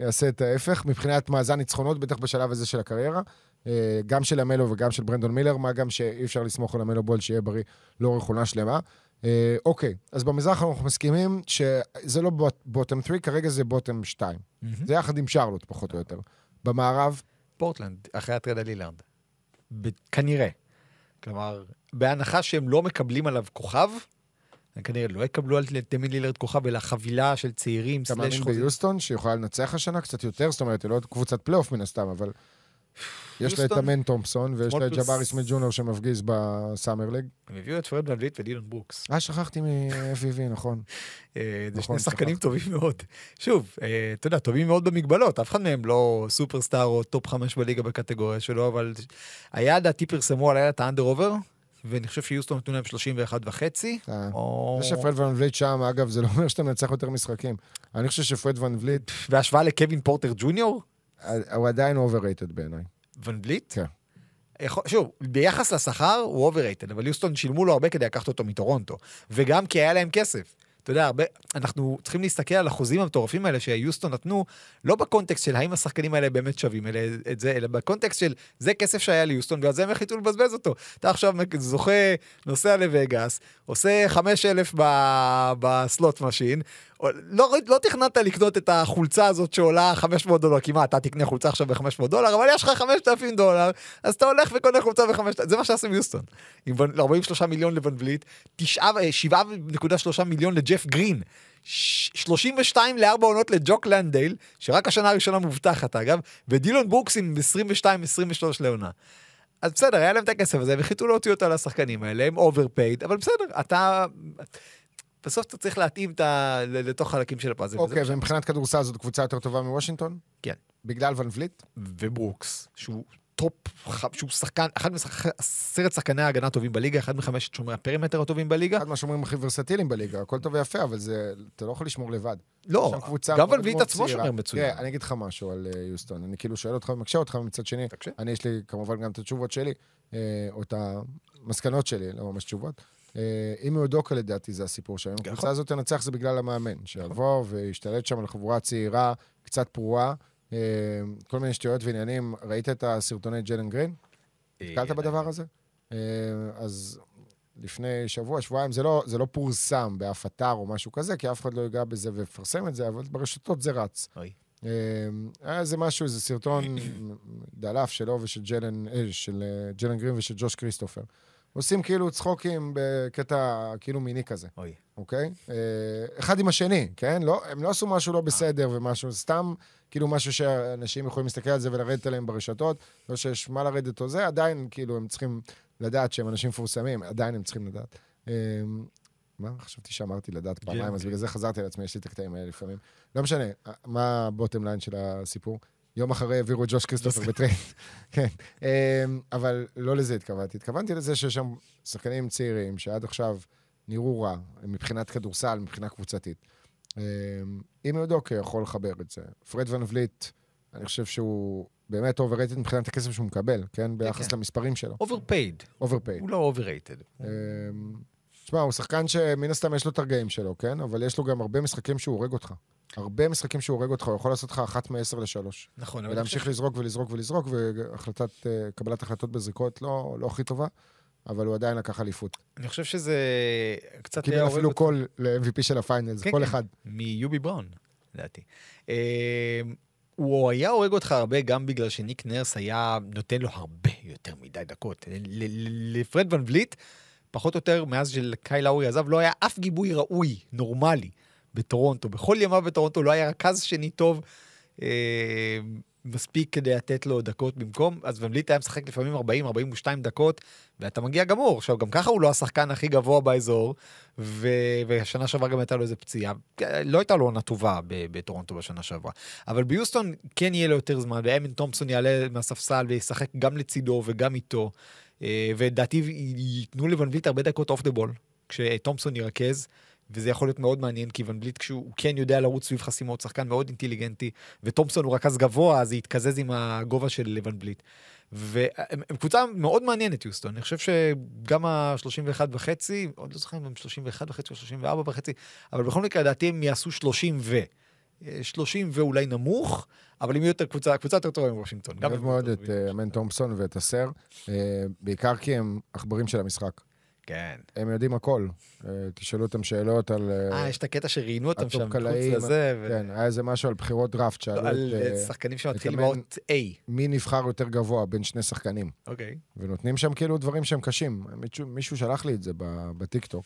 יעשה את ההפך. מבחינת מאזן ניצחונות, בטח בשלב הזה של הקריירה, אה, גם של המלו וגם של ברנדון מילר, מה גם שאי אפשר לסמוך על המלו בול שיהיה בריא לאורך עונה שלמה. אה, אוקיי, אז במזרח אנחנו מסכימים שזה לא bottom 3, כרגע זה bottom 2. זה יחד עם שרלוט, פחות או יותר. במערב, פורטלנד, אחרי ה trade על כנראה. כלומר, בהנחה שהם לא מקבלים עליו כוכב, הם כנראה לא יקבלו על דמי לילארד כוכב, אלא חבילה של צעירים, אתה מאמין. ביוסטון, שיכולה לנצח השנה קצת יותר? זאת אומרת, היא לא קבוצת פלייאוף מן הסתם, אבל יש לה את? אמן תומפסון, ויש לה את פלוס- ג'בארי סמית ג'וניור שמפגיז ב summer league. הם הביאו את פרד ון וליט ודילון ברוקס. אה, שכחתי מ-FVV, נכון. אה, זה נכון, שני שחקנים שכחתי. טובים מאוד. שוב, אה, אתה יודע, טובים מאוד במגבלות, אף אחד מהם לא superstar או top חמש בליגה בקטגוריה שלו, אבל היה לדעתי פרסמו על את ה under over, ואני חושב שיוסטון נתנו להם 31 וחצי. אה. זה שפרד ון וליט שם, אגב, זה לא אומר שאתה מנצח יותר משחקים. אני חושב שפרד ון וליט, בהשוואה לקווין פורטר ג'וניור, אה, הוא עדיין overrated בעיניי. ון וליט? כן. יכול- שוב, ביחס לשכר הוא overrated, אבל יוסטון שילמו לו הרבה כדי לקחת אותו מטורונטו, וגם כי היה להם כסף. אתה יודע, הרבה, אנחנו צריכים להסתכל על החוזים המטורפים האלה שיוסטון נתנו, לא ב context של האם השחקנים האלה באמת שווים אלא, את זה, אלא ב context של זה כסף שהיה ליוסטון, ועל זה הם החליטו לבזבז אותו. אתה עכשיו זוכה, נוסע לווגאס, עושה 5,000 ב- ב slot machine, לא, לא תכננת לקנות את החולצה הזאת שעולה 500 דולר, כמעט, אתה תקנה חולצה עכשיו ב-500 דולר, אבל יש לך 5,000 דולר, אז אתה הולך וקונה חולצה ב-5,000, זה מה שעשו יוסטון. עם ון- 43 מיליון לון וליט, 7.3 מיליון לג'ף גרין, ש- 32 לארבע עונות לג'וק לנדייל, שרק השנה הראשונה מובטחת אגב, ודילון ברוקס עם 22-23 לעונה. אז בסדר, היה להם את הכסף הזה, והחליטו להוציא אותו לשחקנים האלה, הם overpaid, אבל בסדר, אתה... בסוף אתה צריך להתאים את ה... לתוך חלקים של הפאזל. אוקיי, ש- ומבחינת כדורסל זאת קבוצה יותר טובה מוושינגטון? כן. בגלל ון וליט? וברוקס, שהוא top, שהוא שחקן, אחד מעשרת שחקני ההגנה הטובים בליגה, אחד מחמשת שומרי ה perimeter הטובים בליגה. אחד מהשומרים הכי ורסטיליים בליגה, הכל טוב ויפה, אבל זה, אתה לא יכול לשמור לבד. לא, גם ון וליט מאוד עצמו. שומר מצוין. תראה, אני אגיד לך משהו על אה, יוסטון. אני כאילו שואל אותך ומקשה אותך, ומצד שני, תקשיב. אני יש לי כמובן גם את התשובות שלי, אה, או את המסקנות שלי, לא ממש תשובות. אה, אימה יודוקה לדעתי זה הסיפור שלהם. נכון. הקבוצה הזאת תנצח זה בגלל המאמן, שיבוא וישתלט שם על חבורה צעירה, קצת פרועה, אה, כל מיני שטויות ועניינים. ראית את הסרטוני ג'לן גרין? נתקלת אה, בדבר הזה? אז לפני שבוע, שבועיים, זה לא, זה לא פורסם באף אתר או משהו כזה, כי אף אחד לא ייגע בזה ויפרסם את זה, אבל ברשתות זה רץ. אוי. היה איזה משהו, איזה סרטון דלף שלו ושל ג'לן, של ג'לן גרין ושל ג'וש כריסטופר. עושים כאילו צחוקים בקטע כאילו מיני כזה, אוי. אוקיי? אה, אחד עם השני, כן? לא, הם לא עשו משהו לא בסדר ומשהו, סתם כאילו משהו שאנשים יכולים להסתכל על זה ולרדת עליהם ברשתות, לא שיש מה לרדת או זה, עדיין כאילו הם צריכים לדעת שהם אנשים מפורסמים, עדיין הם צריכים לדעת. אה, מה? חשבתי שאמרתי לדעת פעמיים, אז בגלל זה חזרתי על עצמי, יש לי את הקטעים האלה לפעמים. לא משנה, מה ה bottom line של הסיפור? יום אחרי העבירו את ג'וש כריסטופר ב trade. כן. אמ, אבל לא לזה התכוונתי. התכוונתי לזה שיש שם שחקנים צעירים שעד עכשיו נראו רע, מבחינת כדורסל, מבחינה קבוצתית. אמ, אימה יודוקה יכול לחבר את זה. פרד ון וליט, אני חושב שהוא באמת overrated מבחינת הכסף שהוא מקבל, כן? ביחס כן. למספרים שלו. overpaid, overpaid. הוא לא overrated. אמ, תשמע, הוא שחקן שמן הסתם יש לו את הרגעים שלו, כן? אבל יש לו גם הרבה משחקים שהוא הורג אותך. הרבה משחקים שהוא הורג אותך, הוא יכול לעשות לך אחת מעשר לשלוש. נכון, אבל ולהמשיך לזרוק ולזרוק ולזרוק, והחלטת, אה, קבלת החלטות בזריקות לא, לא הכי טובה, אבל הוא עדיין לקח אליפות. אני חושב שזה קצת קיבל היה הורג אפילו אותו. קול ל-MVP של ה Finals, כן, כל כן. אחד. מיובי בראון, לדעתי. אה, הוא היה הורג אותך הרבה גם בגלל שניק נרס היה נותן לו הרבה יותר מדי דקות. לפרד ון וליט, פחות או יותר מאז שקייל לאורי עזב, לא היה אף גיבוי ראוי, נורמלי, בטורונטו. בכל ימיו בטורונטו לא היה רכז שני טוב אה, מספיק כדי לתת לו דקות במקום, אז ון וליט היה משחק לפעמים 40-42 דקות, ואתה מגיע גמור. עכשיו, גם ככה הוא לא השחקן הכי גבוה באזור, ו... והשנה שעברה גם הייתה לו איזה פציעה. לא הייתה לו עונה טובה בטורונטו בשנה שעברה. אבל ביוסטון כן יהיה לו יותר זמן, ואמין תומפסון יעלה מהספסל וישחק גם לצידו וגם איתו. אה, ולדעתי ייתנו לון וליט הרבה דקות off the ball, כשתומפסון ירכז. וזה יכול להיות מאוד מעניין, כי ון וליט כשהוא כן יודע לרוץ סביב חסימות, שחקן מאוד אינטליגנטי, ותומפסון הוא רכז גבוה, אז זה יתקזז עם הגובה של ון וליט. והם הם קבוצה מאוד מעניינת, יוסטון. אני חושב שגם ה-31 וחצי, עוד לא זוכר אם הם 31 וחצי או 34 וחצי, אבל בכל מקרה, לדעתי הם יעשו 30 ו. אה, 30 ואולי נמוך, אבל הם יהיו יותר קבוצה, קבוצה יותר טובה מוושינגטון. אני אוהב מאוד את וושינגטון. אה, אמן תומפסון ואת אוסר, אה, בעיקר כי הם עכברים של המשחק. כן. הם יודעים הכל. אה, תשאלו אותם שאלות על... אה, יש את הקטע שראיינו אותם שם, מחוץ ה top-קלעים, לזה, ו- כן, היה איזה משהו על בחירות דראפט, שאלו על את... אה, אה, שחקנים שמתחילים באות A. מי נבחר יותר גבוה בין שני שחקנים. אוקיי. ונותנים שם כאילו דברים שהם קשים. מישהו, מישהו שלח לי את זה בטיקטוק,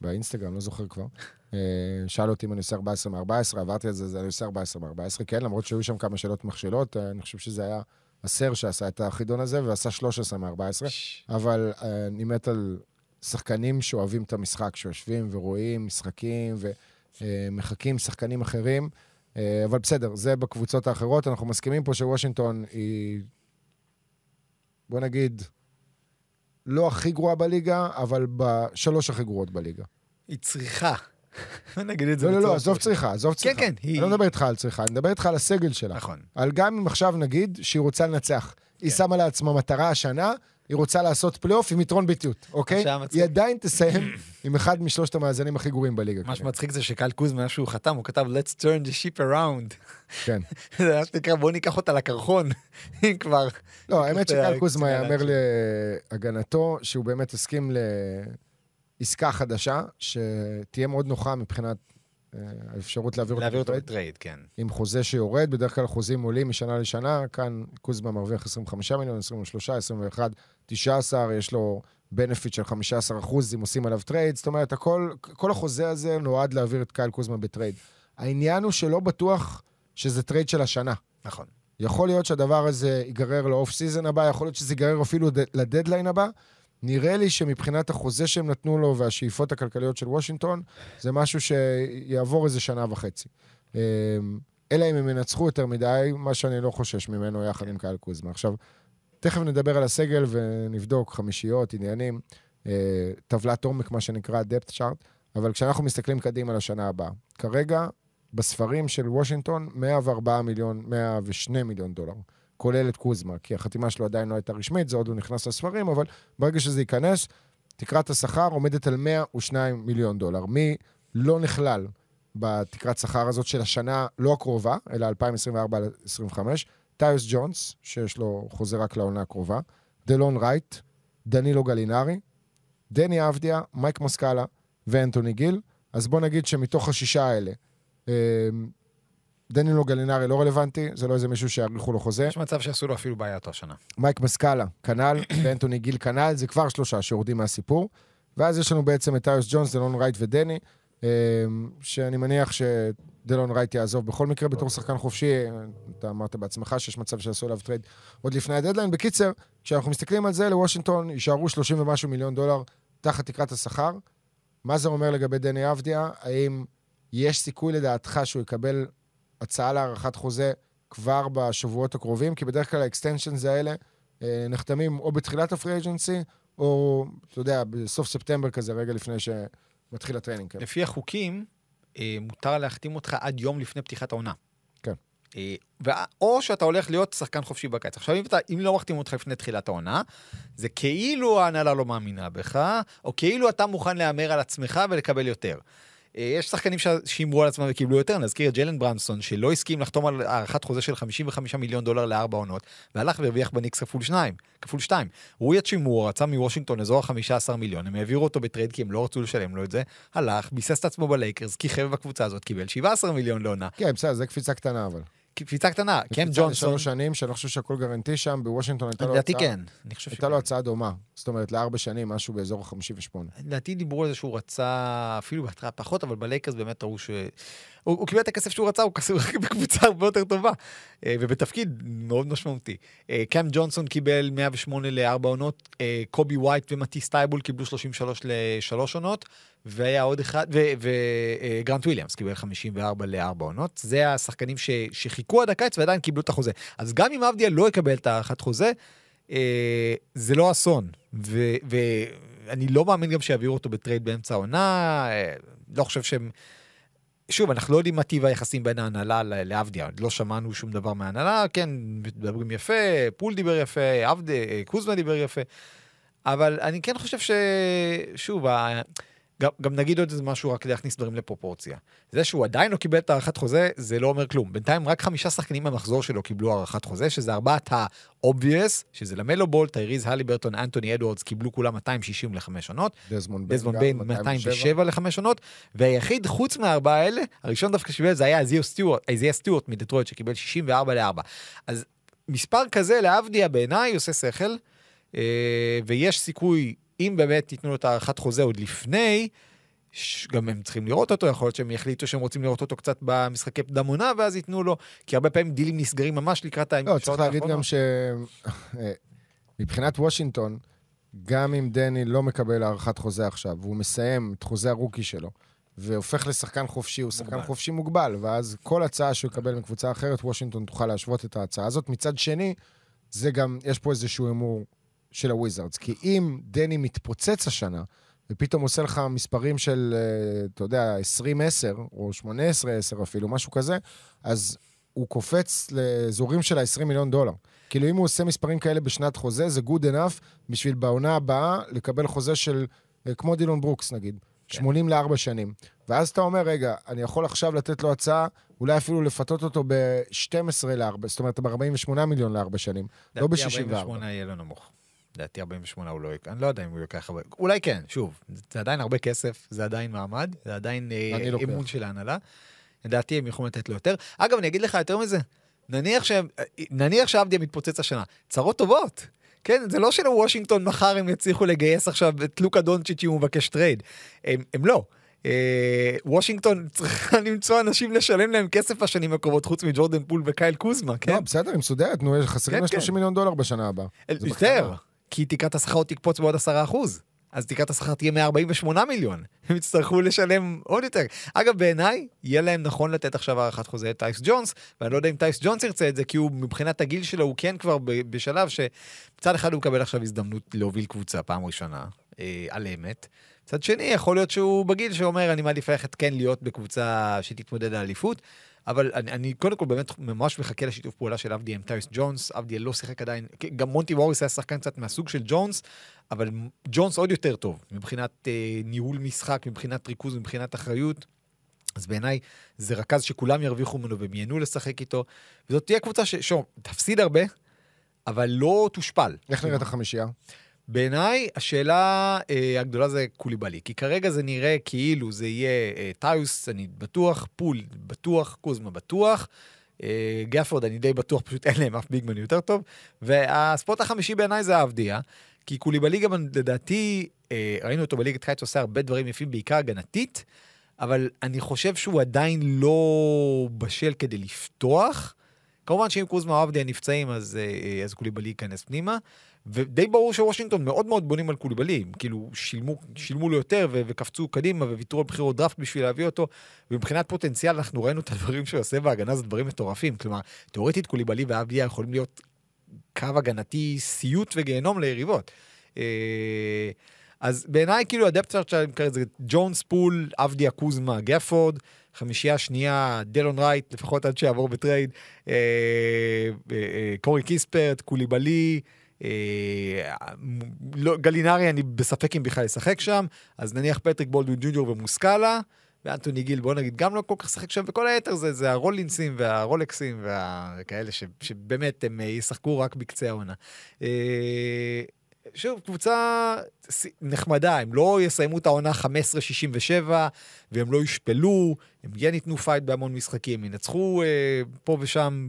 באינסטגרם, לא זוכר כבר. אה, שאל אותי אם אני עושה 14 מ-14, עברתי על זה, זה אני עושה 14 מ-14, כן, למרות שהיו שם כמה שאלות מכשילות, אה, אני חושב שזה היה הסר שעשה את החידון הזה, ועשה 13 מ-14, אבל אה, אני מת על שחקנים שאוהבים את המשחק, שיושבים ורואים משחקים ומחקים שחקנים אחרים. אה, אבל בסדר, זה בקבוצות האחרות. אנחנו מסכימים פה שוושינגטון היא, בוא נגיד, לא הכי גרועה בליגה, אבל בשלוש הכי גרועות בליגה. היא צריכה. נגיד את זה לא, לא, לא, עזוב. צריכה, עזוב צריכה. כן, היא- אני לא מדבר איתך על צריכה, אני מדבר איתך על הסגל שלה. נכון. על גם אם עכשיו נגיד שהיא רוצה לנצח. היא כן. שמה לעצמה מטרה השנה, היא רוצה לעשות פלייאוף עם יתרון ביתיות, אוקיי? היא עדיין תסיים עם אחד משלושת המאזנים הכי גרועים בליגה. מה. שמצחיק זה שקהל קוזמה, איך שהוא חתם, הוא כתב let's turn the ship around. כן. זה מה שנקרא, בוא ניקח אותה לקרחון, אם כבר. לא, האמת שקל קוזמה יאמר להגנתו, שהוא באמת הסכים לעסקה חדשה, שתהיה מאוד נוחה מבחינת האפשרות להעביר להעביר אותו בטרייד, כן. עם חוזה שיורד, בדרך כלל חוזים עולים משנה לשנה, כאן קוזמה מרוויח 25 מיליון, 23, 21, 19, יש לו benefit של 15 אחוז אם עושים עליו trade, זאת אומרת, הכל, כל החוזה הזה נועד להעביר את קייל קוזמה ב trade. העניין הוא שלא בטוח שזה trade של השנה. נכון. יכול להיות שהדבר הזה ייגרר ל off season הבא, יכול להיות שזה ייגרר אפילו לדדליין הבא. נראה לי שמבחינת החוזה שהם נתנו לו והשאיפות הכלכליות של וושינגטון, זה משהו שיעבור איזה שנה וחצי. אמ, אלא אם הם ינצחו יותר מדי, מה שאני לא חושש ממנו יחד עם קייל קוזמה. עכשיו, תכף נדבר על הסגל ונבדוק חמישיות, עניינים, אה, טבלת עומק, מה שנקרא depth chart, אבל כשאנחנו מסתכלים קדימה לשנה הבאה, כרגע, בספרים של וושינגטון, 104 מיליון, 102 מיליון דולר, כולל את קוזמה, כי החתימה שלו עדיין לא הייתה רשמית, זה עוד לא נכנס לספרים, אבל ברגע שזה ייכנס, תקרת השכר עומדת על 102 מיליון דולר. מי לא נכלל בתקרת שכר הזאת של השנה, לא הקרובה, אלא 2024-2025? טיוס ג'ונס, שיש לו חוזה רק לעונה הקרובה, דלון רייט, דנילו גלינרי, דני אבדיה, מייק מוסקאלה ואנטוני גיל. אז בוא נגיד שמתוך השישה האלה, אה, דנילו גלינרי לא רלוונטי, זה לא איזה מישהו שיאריכו לו חוזה. יש מצב שעשו לו אפילו buyout השנה. מייק מוסקאלה, כנ"ל, ואנטוני גיל כנ"ל, זה כבר שלושה שיורדים מהסיפור. ואז יש לנו בעצם את טיוס ג'ונס, דלון רייט ודני, אה, שאני מניח שדלון רייט יעזוב בכל מקרה בתור שחקן חופשי. אתה אמרת בעצמך שיש מצב שיעשו עליו trade עוד לפני הדדליין. בקיצר, כשאנחנו מסתכלים על זה, לוושינגטון יישארו 30 ומשהו מיליון דולר תחת תקרת השכר. מה זה אומר לגבי דני אבדיה? האם יש סיכוי לדעתך שהוא יקבל הצעה להארכת חוזה כבר בשבועות הקרובים? כי בדרך כלל ה extensions האלה אה, נחתמים או בתחילת ה free agency, או, אתה יודע, בסוף ספטמבר כזה, רגע לפני שמתחיל ה training. כן. לפי החוקים, אה, מותר להחתים אותך עד יום לפני פתיחת העונה. כן. אה, וה- או שאתה הולך להיות שחקן חופשי בקיץ. עכשיו, אם, אתה, אם לא מחתימים אותך לפני תחילת העונה, זה כאילו ההנהלה לא מאמינה בך, או כאילו אתה מוכן להמר על עצמך ולקבל יותר. אה, יש שחקנים ש- שהימרו על עצמם וקיבלו יותר, נזכיר את ג'יילן ברונסון, שלא הסכים לחתום על הארכת חוזה של 55 מיליון דולר לארבע עונות, והלך והרוויח בניקס כפול שניים, כפול שתיים. רוי האצ'ימורה רצה מוושינגטון אזור ה-15 מיליון, הם העבירו אותו ב trade כי הם לא רצו לשלם לו את זה, הלך, ביסס את עצמו בלייקרס, כיכב בקבוצה הזאת, קיבל 17 מיליון לעונה. כן, בסדר, זה קפיצה קטנה, אבל. קפיצה קטנה, קם קפיצה ג'ונסון, לשלוש שנים, שאני חושב שהכל guaranteed שם, בוושינגטון הייתה לו לדעתי הצעה. כן, אני חושב הייתה לו. הצעה דומה. זאת אומרת, לארבע שנים, משהו באזור ה-58. לדעתי דיברו על זה שהוא רצה, אפילו בהתחלה פחות, אבל בלייקרס באמת ראו ש... הוא, הוא קיבל את הכסף שהוא רצה, הוא רק בקבוצה הרבה יותר טובה, אה, ובתפקיד מאוד משמעותי. אה, קאם ג'ונסון קיבל 108 לארבע עונות, אה, קובי ווייט ומטיס טייבול קיבלו 33 לשלוש עונות, והיה עוד אחד, וגרנט וויליאמס קיבל 54 לארבע עונות. זה השחקנים ש, שחיכו עד הקיץ ועדיין קיבלו את החוזה. אז גם אם אבדיה לא יקבל את הארכת חוזה, זה לא אסון. ו- ואני לא מאמין גם שיעבירו אותו בטרייד באמצע העונה, לא חושב שהם... שוב, אנחנו לא יודעים מה טיב היחסים בין ההנהלה לעבדיה, לא שמענו שום דבר מההנהלה, כן, מדברים יפה, פול דיבר יפה, עבד, אה, קוזמה דיבר יפה, אבל אני כן חושב ש... גם, גם נגיד עוד איזה משהו רק להכניס דברים לפרופורציה. זה שהוא עדיין לא קיבל את הארכת חוזה, זה לא אומר כלום. בינתיים רק חמישה שחקנים במחזור שלו קיבלו הארכת חוזה, שזה ארבעת ה-obvious, שזה למלו בול, טייריז הליברטון, אנטוני אדוארדס, קיבלו כולם 260 לחמש עונות. גם, ביין 207 לחמש עונות, והיחיד חוץ מהארבעה האלה, הראשון דווקא שקיבל זה היה איזיה סטיוארט, מדטרויט שקיבל 64 ל-4. אז מספר כזה לאבדיה בעיניי עושה שכל, אה, ויש סיכוי, אם באמת ייתנו לו את הארכת חוזה עוד לפני, גם הם צריכים לראות אותו, יכול להיות שהם יחליטו שהם רוצים לראות אותו קצת במשחקי קדם עונה, ואז ייתנו לו, כי הרבה פעמים דילים נסגרים ממש לקראת ה... לא, צריך להגיד. גם שמבחינת וושינגטון, גם אם דני לא מקבל הארכת חוזה עכשיו, והוא מסיים את חוזה הרוקי שלו, והופך לשחקן חופשי, הוא שחקן מוגבל. חופשי מוגבל, ואז כל הצעה שהוא יקבל מקבוצה אחרת, וושינגטון תוכל להשוות את ההצעה הזאת. מצד שני, זה גם, יש פה איזשהו הימור של הוויזארדס. כי אם דני מתפוצץ השנה, ופתאום עושה לך מספרים של, אה, אתה יודע, 20-10, או 18-10 אפילו, משהו כזה, אז הוא קופץ לאזורים של ה-20 מיליון דולר. כאילו, אם הוא עושה מספרים כאלה בשנת חוזה, זה good enough בשביל בעונה הבאה לקבל חוזה של, אה, כמו דילון ברוקס נגיד, כן. 80 ל-4 שנים. ואז אתה אומר, רגע, אני יכול עכשיו לתת לו הצעה, אולי אפילו לפתות אותו ב-12 ל-4, זאת אומרת, ב-48 מיליון ל-4 שנים, לא לדעתי ב-64. 48 יהיה לו נמוך. לדעתי 48 הוא לא יקח, אני לא יודע אם הוא ייקח אולי כן, שוב, זה עדיין הרבה כסף, זה עדיין מעמד, זה עדיין אה. אמון של ההנהלה. לדעתי הם יכולים לתת לו יותר. אגב, אני אגיד לך יותר מזה, נניח שהם, אה, נניח שאבדיה מתפוצץ השנה, צרות טובות. כן, זה לא שלוושינגטון מחר הם יצליחו לגייס עכשיו את לוקה דונצ'יץ' אם הוא מבקש טרייד. הם, הם לא. אה, וושינגטון צריכה למצוא אנשים לשלם להם כסף בשנים הקרובות, חוץ מג'ורדן פול וקייל קוזמה, כן? לא, בסדר, היא מסודרת, נו, חסרים כן, לה כן. 30 מיליון דולר בשנה הבאה. יותר. כי תקרת השכר עוד תקפוץ בעוד 10 אחוז. אז תקרת השכר תהיה 148 מיליון. הם יצטרכו לשלם עוד יותר. אגב, בעיניי, יהיה להם נכון לתת עכשיו הארכת חוזה לטייס ג'ונס, ואני לא יודע אם טייס ג'ונס ירצה את זה, כי הוא, מבחינת הגיל שלו, הוא כן כבר בשלב שמצד אחד הוא מקבל עכשיו הזדמנות להוביל קבוצה פעם ראשונה, אה, על אמת. מצד שני, יכול להיות שהוא בגיל שאומר, אני מעדיף ללכת כן להיות בקבוצה שתתמודד על אליפות. אבל אני, אני קודם כל באמת ממש מחכה לשיתוף פעולה של עבדי עם טייס ג'ונס, עבדי לא שיחק עדיין, גם מונטי ווריס היה שחקן קצת מהסוג של ג'ונס, אבל ג'ונס עוד יותר טוב, מבחינת אה, ניהול משחק, מבחינת ריכוז, מבחינת אחריות. אז בעיניי זה רכז שכולם ירוויחו ממנו והם ייהנו לשחק איתו, וזאת תהיה קבוצה ששוב, תפסיד הרבה, אבל לא תושפל. איך נראית החמישייה? בעיניי, השאלה אה, הגדולה זה קוליבאלי, כי כרגע זה נראה כאילו זה יהיה אה, טיוס, אני בטוח, פול, בטוח, קוזמה, בטוח. אה, גפורד, אני די בטוח, פשוט אין להם אף ביגמן יותר טוב. והספורט החמישי בעיניי זה האבדיה, כי קוליבאלי גם, לדעתי, אה, ראינו אותו בליגת קיץ עושה הרבה דברים יפים, בעיקר הגנתית, אבל אני חושב שהוא עדיין לא בשל כדי לפתוח. כמובן שאם קוזמה או עבדיה נפצעים, אז, אה, אז קוליבאלי ייכנס פנימה. ודי ברור שוושינגטון מאוד מאוד בונים על קוליבאלי, הם כאילו שילמו, שילמו לו יותר ו- וקפצו קדימה וויתרו על בחירות דראפט בשביל להביא אותו, ומבחינת פוטנציאל אנחנו ראינו את הדברים שהוא עושה בהגנה, זה דברים מטורפים. כלומר, תאורטית קוליבאלי ואבדיה יכולים להיות קו הגנתי סיוט וגיהנום ליריבות. אה, אז בעיניי כאילו ה depth chart שלהם כרגע זה ג'ורדן פול, אבדיה קוזמה, גאפורד, חמישייה שנייה, דלון רייט, לפחות עד שיעבור בטרייד, אה, אה, קורי קיספרט, קוליבאלי, אה, לא, גלינרי, אני בספק אם בכלל ישחק שם, אז נניח פטריק בולדווין ג'וניור ומוסקאלה, ואנטוני גיל, בוא נגיד, גם לא כל כך שחק שם, וכל היתר זה, זה הרולינסים והרולקסים וכאלה ש, שבאמת הם אה, ישחקו רק בקצה העונה. אה, שוב, קבוצה נחמדה, הם לא יסיימו את העונה 15-67, והם לא ישפלו, הם כן ייתנו פייט בהמון משחקים, ינצחו אה, פה ושם,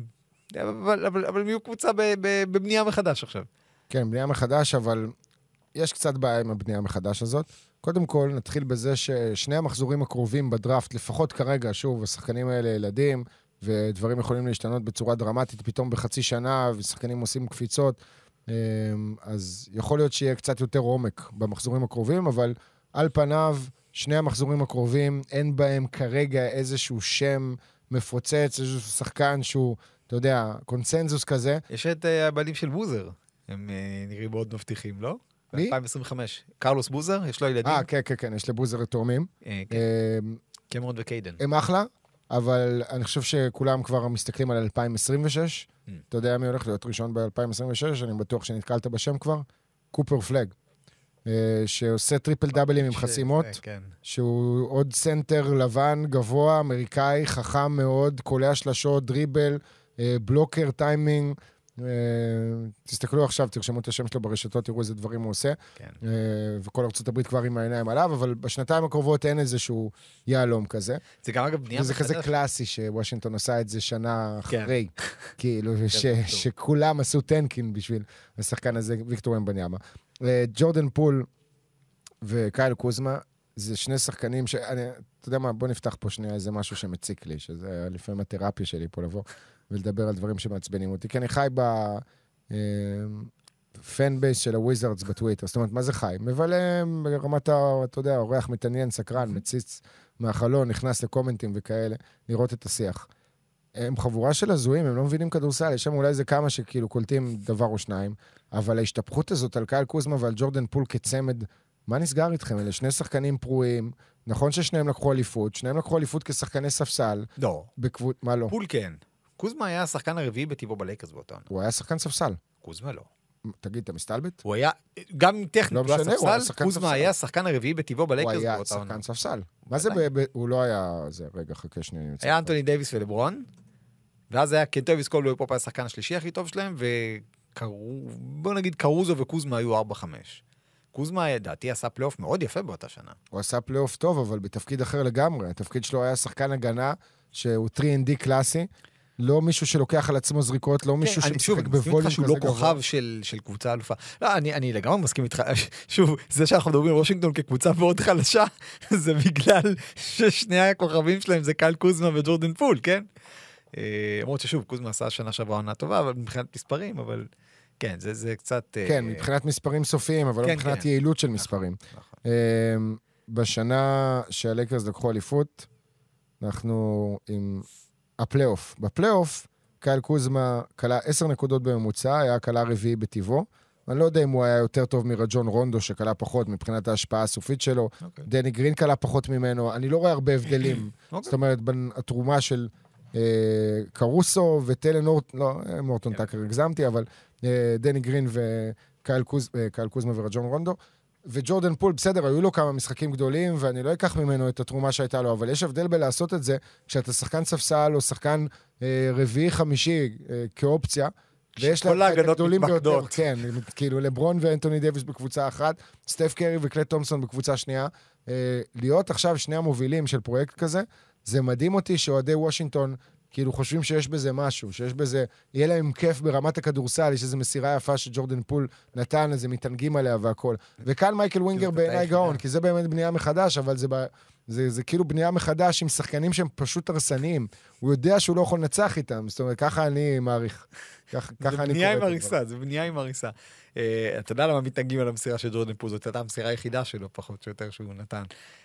אבל, אבל, אבל הם יהיו קבוצה ב, ב, בבנייה מחדש עכשיו. כן, בנייה מחדש, אבל יש קצת בעיה עם הבנייה מחדש הזאת. קודם כל, נתחיל בזה ששני המחזורים הקרובים בדראפט, לפחות כרגע, שוב, השחקנים האלה ילדים, ודברים יכולים להשתנות בצורה דרמטית פתאום בחצי שנה, ושחקנים עושים קפיצות. אמ, אז יכול להיות שיהיה קצת יותר עומק במחזורים הקרובים, אבל על פניו, שני המחזורים הקרובים, אין בהם כרגע איזשהו שם מפוצץ, איזשהו שחקן שהוא, אתה יודע, קונסנזוס כזה. יש את אה, הבעלים של בוזר, הם אה, נראים מאוד מבטיחים, לא? מי? ב-2025. קרלוס בוזר, יש לו ילדים. אה, כן, כן, כן, יש לבוזר תאומים. אה, כן, אמ, קמרון וקיידן. הם אחלה, אבל אני חושב שכולם כבר מסתכלים על 2026. Mm. אתה יודע מי הולך להיות ראשון ב-2026? אני בטוח שנתקלת בשם כבר. קופר פלג. אה, שעושה טריפל דאבלים עם חסימות, אה, כן. שהוא עוד סנטר לבן, גבוה, אמריקאי, חכם מאוד, קולע שלשות, דריבל, אה, בלוקר, טיימינג. אה, תסתכלו עכשיו, תרשמו את השם שלו ברשתות, תראו איזה דברים הוא עושה. כן. אה, וכל ארה"ב כבר עם העיניים עליו, אבל בשנתיים הקרובות אין איזשהו יהלום כזה. זה גם אגב בנייה וזה כזה. קלאסי שוושינגטון עושה את זה שנה כן. אחרי. כאילו. שכולם עשו tanking בשביל השחקן הזה, ויקטור וומבניאמה. אה, ג'ורדן פול וקייל קוזמה, זה שני שחקנים ש... אתה יודע מה, בוא נפתח פה שנייה איזה משהו שמציק לי, שזה לפעמים התרפיה שלי פה לבוא ולדבר על דברים שמעצבנים אותי. כי אני חי ב... fan base של הוויזארדס בטוויטר. זאת אומרת, מה זה חי? מבלה ברמת, ה... אתה יודע, אורח מתעניין, סקרן, מציץ מהחלון, נכנס לקומנטים וכאלה, לראות את השיח. הם חבורה של הזויים, הם לא מבינים כדורסל, יש שם אולי איזה כמה שכאילו קולטים דבר או שניים, אבל ההשתפכות הזאת על קייל קוזמה ועל ג'ורדן פול כצמד, מה נסגר איתכם? אלה שני שחקנים פרועים, נכון ששניהם לקחו אליפות, שניהם לקחו אליפות כשחקני ספסל, לא, בקבוצ... מה לא? פול כן. קוזמה היה השחקן הרביעי בטיבו בלייקרס באותה עונה. הוא היה שחקן ספסל. קוזמה לא. תגיד, אתה מסתלבט? הוא היה, גם טכנית, לא הוא היה משנה, הוא היה ספסל, קוזמה. היה השחקן הרביעי בטיבו הוא בלייקרס היה באותה עונה. שחקן ספסל. מה זה. הוא לא היה... זה, רגע, חכה שנייה. היה. אנטוני דייוויס ולברון, ואז היה קנטביוס קולדוול פופ היה השחקן השלישי הכי טוב שלהם, ובוא נגיד קרוזו וקוזמה היו 4-5. קוזמה, לדעתי, עשה פלייאוף מאוד יפה באותה שנה. הוא עשה פלייאוף טוב, אבל בתפקיד אחר לגמרי. התפקיד שלו היה שחקן הגנה, שהוא 3&D קלאסי. לא מישהו שלוקח על עצמו זריקות, לא מישהו כן, אני שוב, שמשחק אני מסכים בווליום איתך כזה שהוא גבוה. לא כוכב של, של קבוצה אלופה. לא, אני, אני לגמרי מסכים איתך. שוב, זה שאנחנו מדברים על וושינגטון כקבוצה מאוד חלשה, זה בגלל ששני הכוכבים שלהם זה קייל קוזמה וג'ורדן פול, כן? אה, למרות ששוב, קוזמה עשה שנה שעברה עונה טובה, אבל מבחינת מספרים, אבל כן, זה, זה קצת... אה, כן, מבחינת מספרים סופיים, אבל לא כן, מבחינת כן. יעילות של נכון, מספרים. נכון. אמ, בשנה שהלייקרס לקחו אליפות, אנחנו עם הפלייאוף. בפלייאוף, קייל קוזמה קלע עשר נקודות בממוצע, היה קלע רביעי בטיבו. אני לא יודע אם הוא היה יותר טוב מרג'ון רונדו, שקלע פחות מבחינת ההשפעה הסופית שלו. אוקיי. דני גרין קלע פחות ממנו. אני לא רואה הרבה הבדלים. אוקיי. זאת אומרת, בין התרומה של אה, קרוסו וטיילן הורטון, לא, אה, הורטון כן. טאקר הגזמתי, אבל אה, דני גרין וקייל קוז, אה, קוזמה ורג'ון רונדו. וג'ורדן פול, בסדר, היו לו כמה משחקים גדולים, ואני לא אקח ממנו את התרומה שהייתה לו, אבל יש הבדל בלעשות את זה כשאתה שחקן ספסל או שחקן אה, רביעי-חמישי אה, כאופציה. ויש להם את ההגנות הגדולים ביותר, מתמקדות. כן, כאילו לברון ואנטוני דייוויס בקבוצה אחת, סטף קרי וקליי תומפסון בקבוצה שנייה. אה, להיות עכשיו שני המובילים של פרויקט כזה, זה מדהים אותי שאוהדי וושינגטון כאילו חושבים שיש בזה משהו, שיש בזה, יהיה להם כיף ברמת הכדורסל, יש איזו מסירה יפה שג'ורדן פול נתן, אז הם מתענגים עליה והכל. וכאן מייקל ווינגר זאת בעיניי. גאון, כי זה באמת בנייה מחדש, אבל זה, ב- זה, זה כאילו בנייה מחדש עם שחקנים שהם פשוט הרסניים. הוא יודע שהוא לא יכול לנצח איתם, זאת אומרת, ככה אני מעריך. ככה, ככה זה אני בנייה עם קורא. הריסה, זה בנייה עם הריסה. אה, אתה יודע למה מתנגדים על המסירה של ג'ורדן פול? זאת הייתה המסירה היחידה שלו, פחות או יותר, שהוא נתן.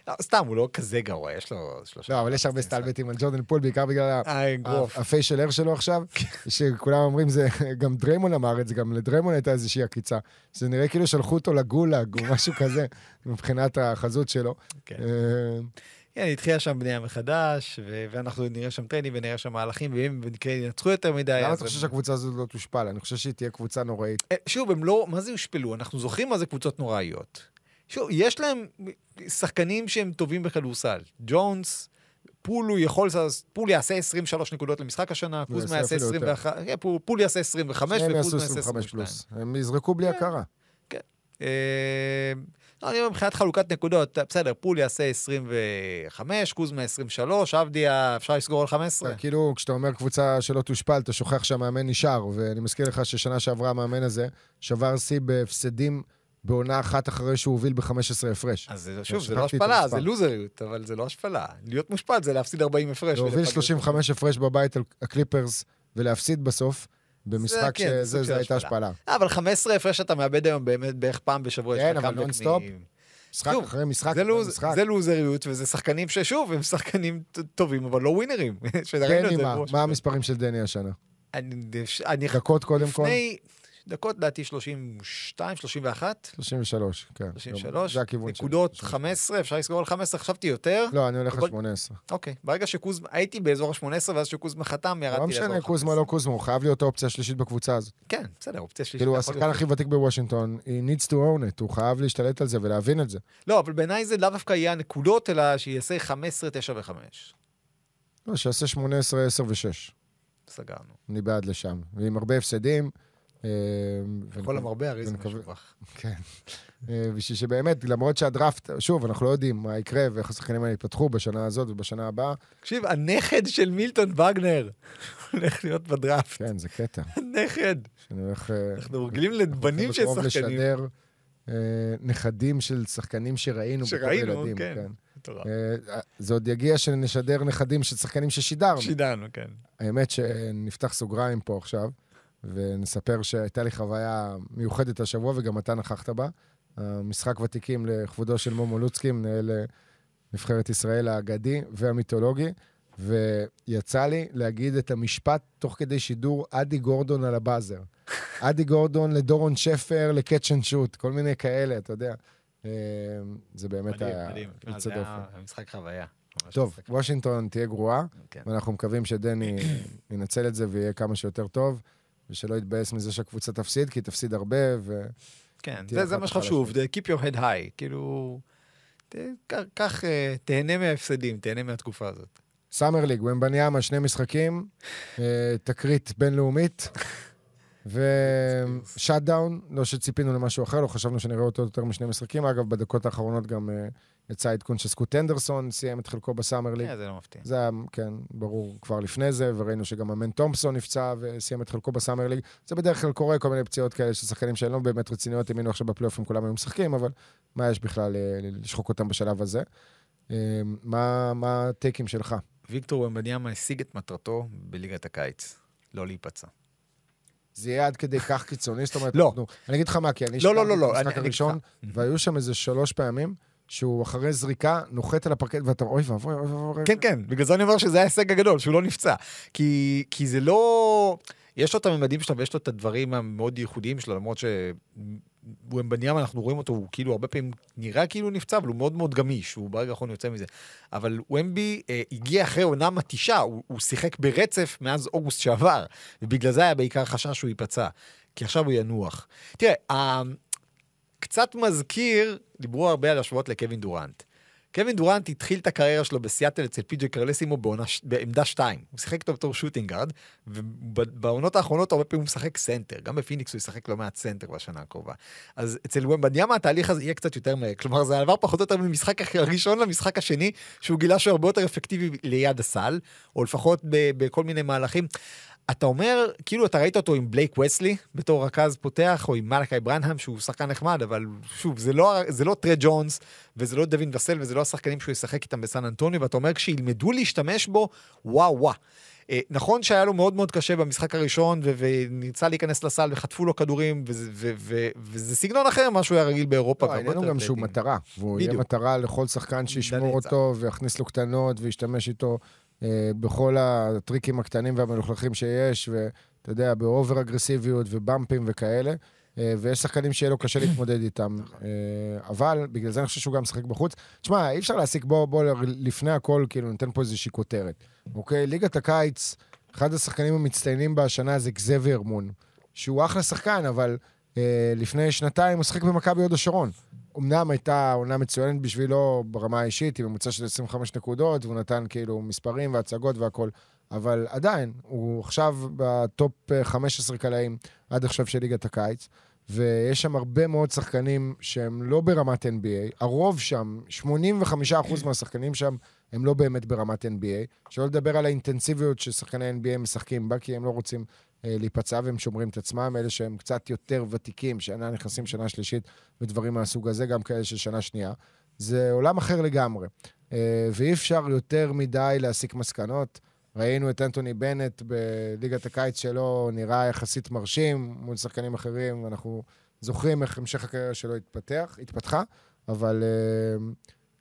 לא, סתם, הוא לא כזה גרוע, יש לו שלושה... לא, אבל יש הרבה סטלבטים על ג'ורדן פול, בעיקר בגלל אה. ה facial hair שלו עכשיו, שכולם אומרים זה, גם דריימון אמר את זה, גם לדריימון הייתה איזושהי עקיצה. זה נראה כאילו שלחו אותו לגולאג או משהו כזה, מבחינת החזות שלו. כן. אה, כן, התחילה שם בנייה מחדש, ו- ואנחנו נראה שם טריינים ונראה שם מהלכים, ואם במקרה ינצחו יותר מדי... למה אתה חושב שהקבוצה הזאת לא תושפל? אני חושב שהיא תהיה קבוצה נוראית. אה, שוב, הם לא, מה זה יושפלו? אנחנו זוכרים מה זה קבוצות נוראיות. שוב, יש להם שחקנים שהם טובים בכדורסל. ג'ונס, פול הוא יכול, פול יעשה 23 נקודות למשחק השנה, קוזמה יעשה יעשה אפילו יותר. 21, כן, פול- פול יעשה 25 שניהם יעשו וקוזמה יעשה 25 22. פלוס. הם יזרקו בלי כן. הכרה. אה, לא, אני אומר, מבחינת חלוקת נקודות, בסדר, פול יעשה 25, קוזמה 23, עבדיה, אפשר לסגור על 15. כאילו, כשאתה אומר קבוצה שלא תושפל, אתה שוכח שהמאמן נשאר, ואני מזכיר לך ששנה שעברה המאמן הזה שבר שיא בהפסדים בעונה אחת אחרי שהוא הוביל ב-15 הפרש. אז שוב, זה לא השפלה. זה לוזריות, אבל זה לא השפלה. להיות מושפל זה להפסיד 40 הפרש. להוביל ולפגר. 35 הפרש בבית על הקליפרס ולהפסיד בסוף, במשחק כן, זה שזה, זה הייתה השפלה. אה, אבל 15 הפרש אתה מאבד היום באמת בערך פעם בשבוע. כן, אבל נונסטופ. משחק שוב, אחרי משחק זה אחרי לוז- משחק. זה לוזריות, וזה שחקנים ששוב, הם שחקנים טובים, אבל לא ווינרים. דני, מה? מה המספרים של דני השנה? אני- אני- דקות קודם כל? דקות, לדעתי 32, 31, 33, כן. 33, זה הכיוון שלי. נקודות 15, אפשר לסגור על 15, חשבתי יותר. לא, אני הולך על 18. אוקיי, ברגע שקוזמה, הייתי באזור ה-18, ואז שקוזמה חתם, ירדתי לא לאזור משנה, ה-15. קוזמה לא קוזמה, הוא חייב להיות האופציה השלישית בקבוצה הזאת. כן, בסדר, אופציה שלישית. כאילו, השחקן. הכי ותיק בוושינגטון, he needs to own it, הוא חייב להשתלט על זה ולהבין את זה. לא, אבל בעיניי זה לאו דווקא יהיה הנקודות, אלא שיעשה 15, 9 ו-5. לא, שיעשה 18, 10 ו-6. סגרנו. אני בעד לשם. ועם הרבה הפסדים. אה, כל ונקווה- המרבה הרי זה משובח. כן. אה, בשביל שבאמת, למרות שהדראפט, שוב, אנחנו לא יודעים מה יקרה ואיך השחקנים האלה יתפתחו בשנה הזאת ובשנה הבאה. תקשיב, הנכד של מילטון וגנר הולך להיות בדראפט. כן, זה קטע. הנכד. אה, אנחנו רגילים לבנים של שחקנים. לשדר אה, נכדים של שחקנים שראינו בתור שראינו, ילדים. כן. מטורף. אה, זה עוד יגיע שנשדר נכדים של שחקנים ששידרנו. שידענו, כן. האמת שנפתח סוגריים פה עכשיו, ונספר שהייתה לי חוויה מיוחדת השבוע, וגם אתה נכחת בה. המשחק ותיקים לכבודו של מומו לוצקי, מנהל אה, נבחרת ישראל האגדי והמיתולוגי, ויצא לי להגיד את המשפט תוך כדי שידור אדי גורדון על הבאזר. אדי גורדון לדורון שפר, לקאצ' אנד שוט, כל מיני כאלה, אתה יודע. אה, זה באמת מדהים, היה מדהים. יוצא זה. היה משחק חוויה. טוב, משחק- וושינגטון תהיה גרועה, כן. ואנחנו מקווים שדני ינצל את זה ויהיה כמה שיותר טוב, ושלא יתבאס מזה שהקבוצה תפסיד, כי היא תפסיד הרבה, ו... כן, זה- זה מה. שחשוב, keep your head high, כאילו, קח, אה, תהנה מההפסדים, תהנה מהתקופה הזאת. Summer League, ומבניאמה, שני משחקים, אה, תקרית בינלאומית, ו shutdown, לא שציפינו למשהו אחר, לא חשבנו שנראה אותו יותר משני משחקים. אגב, בדקות האחרונות גם אה, יצא עדכון שסקוט אנדרסון סיים את חלקו בסאמר ליג. כן, זה לא מפתיע. זה היה, כן, ברור כבר לפני זה, וראינו שגם אמן תומפסון נפצע וסיים את חלקו בסאמר ליג. זה בדרך כלל קורה, כל מיני פציעות כאלה של שחקנים שהן לא באמת רציניות, האמינו עכשיו בפלייאופים כולם היו משחקים, אבל מה יש בכלל אה, לשחוק אותם בשלב הזה? אה, מה מה הטייקים שלך? ויקטור ומבניאמה השיג את מטרתו בליגת הקיץ, לא להיפצע. זה יהיה עד כדי כך קיצוני? זאת אומרת, לא. אנחנו- אני אגיד לך מה, כי אני לא, לא, לא, את לא, המשחק הראשון, והיו שם איזה שלוש פעמים, שהוא אחרי זריקה נוחת על הפרקט, ואתה, אוי ואבוי, אוי ואבוי. כן, כן, בגלל זה אני אומר שזה ההישג הגדול, שהוא לא נפצע. כי, כי זה לא... יש לו את הממדים שלו ויש לו את הדברים המאוד ייחודיים שלו, למרות שוומבניאמה, אנחנו רואים אותו, הוא כאילו הרבה פעמים נראה כאילו הוא נפצע, אבל הוא מאוד מאוד גמיש, הוא ברגע האחרון יוצא מזה. אבל ומבי אה, הגיע אחרי עונה מתישה, הוא, הוא שיחק ברצף מאז אוגוסט שעבר, ובגלל זה היה בעיקר חשש שהוא ייפצע, כי עכשיו הוא ינוח. תראה, קצת מזכיר, דיברו הרבה על השוואות לקווין דורנט. קווין דורנט התחיל את הקריירה שלו בסיאטל אצל פי.ג'י קרלסימו בעונה, בעמדה 2. הוא שיחק איתו בתור shooting guard, ובעונות האחרונות הרבה פעמים הוא משחק סנטר. גם בפיניקס הוא ישחק לא מעט סנטר בשנה הקרובה. אז אצל ומבניאמה התהליך הזה יהיה קצת יותר מהר. כלומר, זה עבר פחות או יותר ממשחק הראשון למשחק השני, שהוא גילה שהוא הרבה יותר אפקטיבי ליד הסל, או לפחות בכל מיני מהלכים. אתה אומר, כאילו אתה ראית אותו עם בלייק וסלי בתור רכז פותח, או עם מלאקי ברנהם, שהוא שחקן נחמד, אבל שוב, זה לא, זה לא טרי ג'ונס, וזה לא דווין וסל, וזה לא השחקנים שהוא ישחק איתם בסן אנטוניו, ואתה אומר, כשילמדו להשתמש בו, וואו וואו. אה, נכון שהיה לו מאוד מאוד קשה במשחק הראשון, וניסה להיכנס לסל וחטפו לו כדורים, וזה, סגנון אחר ממה שהוא היה רגיל באירופה. לא, העניין הוא גם שהוא. מטרה, והוא יהיה. מטרה לכל שחקן שישמור. אותו ויכניס לו קטנות וישתמש איתו בכל הטריקים הקטנים והמלוכלכים שיש, ואתה יודע, באובר אגרסיביות ובמפים וכאלה. אה, ויש שחקנים שיהיה לו קשה להתמודד איתם. אה, אבל בגלל זה אני חושב שהוא גם משחק בחוץ. תשמע, אי אפשר להסיק, בוא, בוא, לפני הכל, כאילו, ניתן פה איזושהי כותרת. אוקיי? ליגת הקיץ, אחד השחקנים המצטיינים בשנה זה גזבר מון, שהוא אחלה שחקן, אבל אה, לפני שנתיים הוא שיחק במכבי הוד השרון. אמנם הייתה עונה מצוינת בשבילו ברמה האישית, עם ממוצע של 25 נקודות, והוא נתן כאילו מספרים והצגות והכול, אבל עדיין, הוא עכשיו בטופ אה, 15 קלעים עד עכשיו של ליגת הקיץ, ויש שם הרבה מאוד שחקנים שהם לא ברמת NBA, הרוב שם, 85% מהשחקנים שם, הם לא באמת ברמת NBA, שלא לדבר על האינטנסיביות ששחקני NBA משחקים בה, כי הם לא רוצים אה, להיפצע והם שומרים את עצמם, אלה שהם קצת יותר ותיקים, שנה נכנסים שנה שלישית ודברים מהסוג הזה, גם כאלה של שנה שנייה. זה עולם אחר לגמרי. אה, ואי אפשר יותר מדי להסיק מסקנות. ראינו את אנטוני בנט בליגת הקיץ שלו, נראה יחסית מרשים מול שחקנים אחרים, אנחנו זוכרים איך המשך הקריירה שלו התפתח, התפתחה, אבל אה,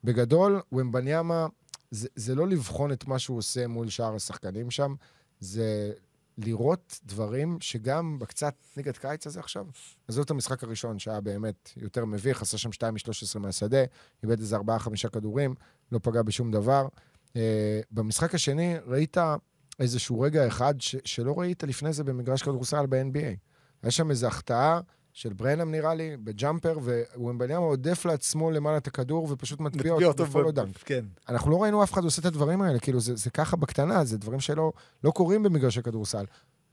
בגדול, ומבניאמה, זה, זה לא לבחון את מה שהוא עושה מול שאר השחקנים שם, זה לראות דברים שגם בקצת ליגת קיץ הזה עכשיו, עזוב את המשחק הראשון, שהיה באמת יותר מביך, עשה שם 2 מ-13 מהשדה, איבד איזה 4-5 כדורים, לא פגע בשום דבר. אה, במשחק השני ראית איזשהו רגע אחד ש- שלא ראית לפני זה במגרש כדורסל ב-NBA. היה שם איזו החטאה של ברנם, נראה לי, ב jumper, ווומבניאמה הודף לעצמו למעלה את הכדור ופשוט מטביע אותו ב follow dunk. כן. אנחנו לא ראינו אף אחד עושה את הדברים האלה, כאילו, זה, זה ככה בקטנה, זה דברים שלא לא קורים במגרשי כדורסל.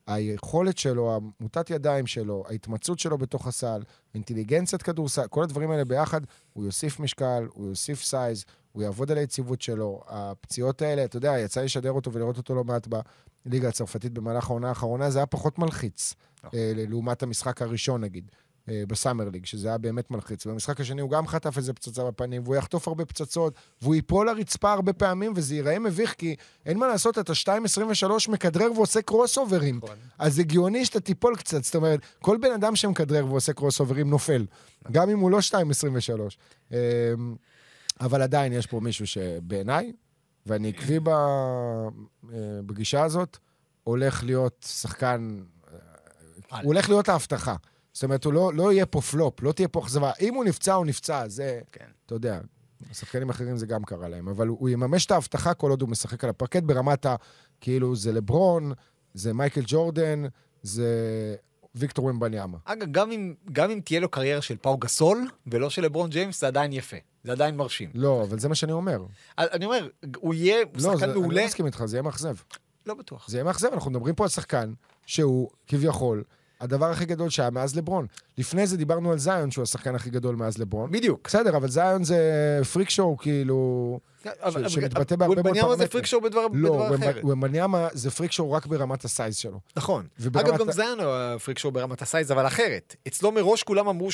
היכולת שלו, מוטת ידיים שלו, ההתמצאות שלו בתוך הסל, אינטליגנציית כדורסל, כל הדברים האלה ביחד, הוא יוסיף משקל, הוא יוסיף size, הוא יעבוד על היציבות שלו. הפציעות האלה, אתה יודע, יצא לשדר אותו ולראות אותו לא מעט בליגה הצרפתית במהלך העונה האחרונה, זה היה פחות מלחיץ, נכון. אה, לעומת המשחק הראשון נגיד. אה, ב Summer League, שזה היה באמת מלחיץ. ובמשחק השני הוא גם חטף איזה פצצה בפנים, והוא יחטוף הרבה פצצות, והוא ייפול לרצפה הרבה פעמים, וזה ייראה מביך, כי אין מה לעשות, אתה 2.23 מכדרר ועושה קרוס אוברים. נכון. אז הגיוני שאתה תיפול קצת, זאת אומרת, כל בן אדם שמכדרר ועושה קרוס אוברים נופל, גם אם הוא לא 2.23. אמ, אבל עדיין יש פה מישהו שבעיניי, ואני עקבי ב- אה, בגישה הזאת, הולך להיות שחקן, אה, הוא הולך להיות ההבטחה. זאת אומרת, הוא לא, לא יהיה פה פלופ, לא תהיה פה אכזבה. אם הוא נפצע, הוא נפצע, זה, כן. אתה יודע, שחקנים אחרים זה גם קרה להם, אבל הוא, הוא יממש את ההבטחה כל עוד הוא משחק על הפרקט ברמת ה... כאילו, זה לברון, זה מייקל ג'ורדן, זה ויקטור ומבניאמה. אגב, גם אם, גם אם תהיה לו קריירה של פאו גסול, ולא של לברון ג'יימס, זה עדיין יפה. זה עדיין מרשים. לא, אבל זה מה שאני אומר. אני אומר, הוא יהיה לא, שחקן אני מעולה. לא מסכים איתך, זה יהיה מאכזב. לא בטוח. זה יהיה מאכזב, אנחנו מדברים פה על שחקן שהוא כביכול הדבר הכי גדול שהיה מאז לברון. לפני זה דיברנו על זיון, שהוא השחקן הכי גדול מאז לברון. בדיוק. בסדר, אבל זיון זה freak show, כאילו... אבל- שמתבטא בהרבה מאוד וונבניאמה זה פרמטרים. freak show בדבר לא, אחר. וומבניאמה זה freak show רק ברמת ה size שלו. נכון. אגב, גם זיין הוא ה freak show ברמת ה size, אבל אחרת. אצלו מראש כולם אמרו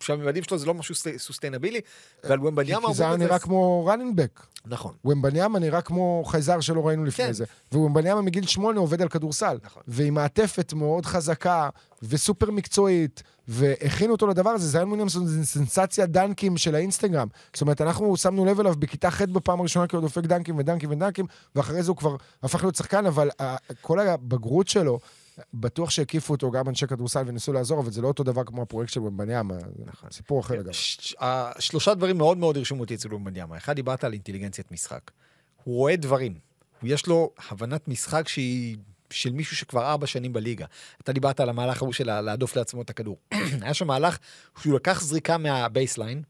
שהממדים שלו זה לא משהו sustainable, ועל כי וומבניאמה כי אמרו זיון את זה. נראה כמו running back. נכון. ומבניאמה נראה כמו חייזר שלא ראינו לפני כן. זה. ומבניאמה מגיל שמונה עובד על כדורסל. נכון. ועם מעטפת מאוד חזקה וסופר מקצועית, והכינו אותו לדבר הזה. זיון וויליאמסון זה סנסציה דנקים של האינסטגרם. זאת אומרת, אנחנו שמנו לב אליו בכיתה ח' בפעם הראשונה, כי הוא דופק דנקים ודנקים ודנקים, ואחרי זה הוא כבר הפך להיות שחקן, אבל אה, כל הבגרות שלו, בטוח שהקיפו אותו גם אנשי כדורסל וניסו לעזור, אבל זה לא אותו דבר כמו הפרויקט של ומבניאמה. נכון. סיפור אחר לגמרי. שלושה דברים מאוד מאוד הרשימו אותי אצל וומבניאמה. אחד, דיברת על אינטליגנציית משחק. הוא רואה דברים. יש לו הבנת משחק שהיא של מישהו שכבר ארבע שנים בליגה. אתה דיברת על המהלך ההוא של להדוף לעצמו את הכדור. היה שם מהלך שהוא לקח זריקה מה baseline,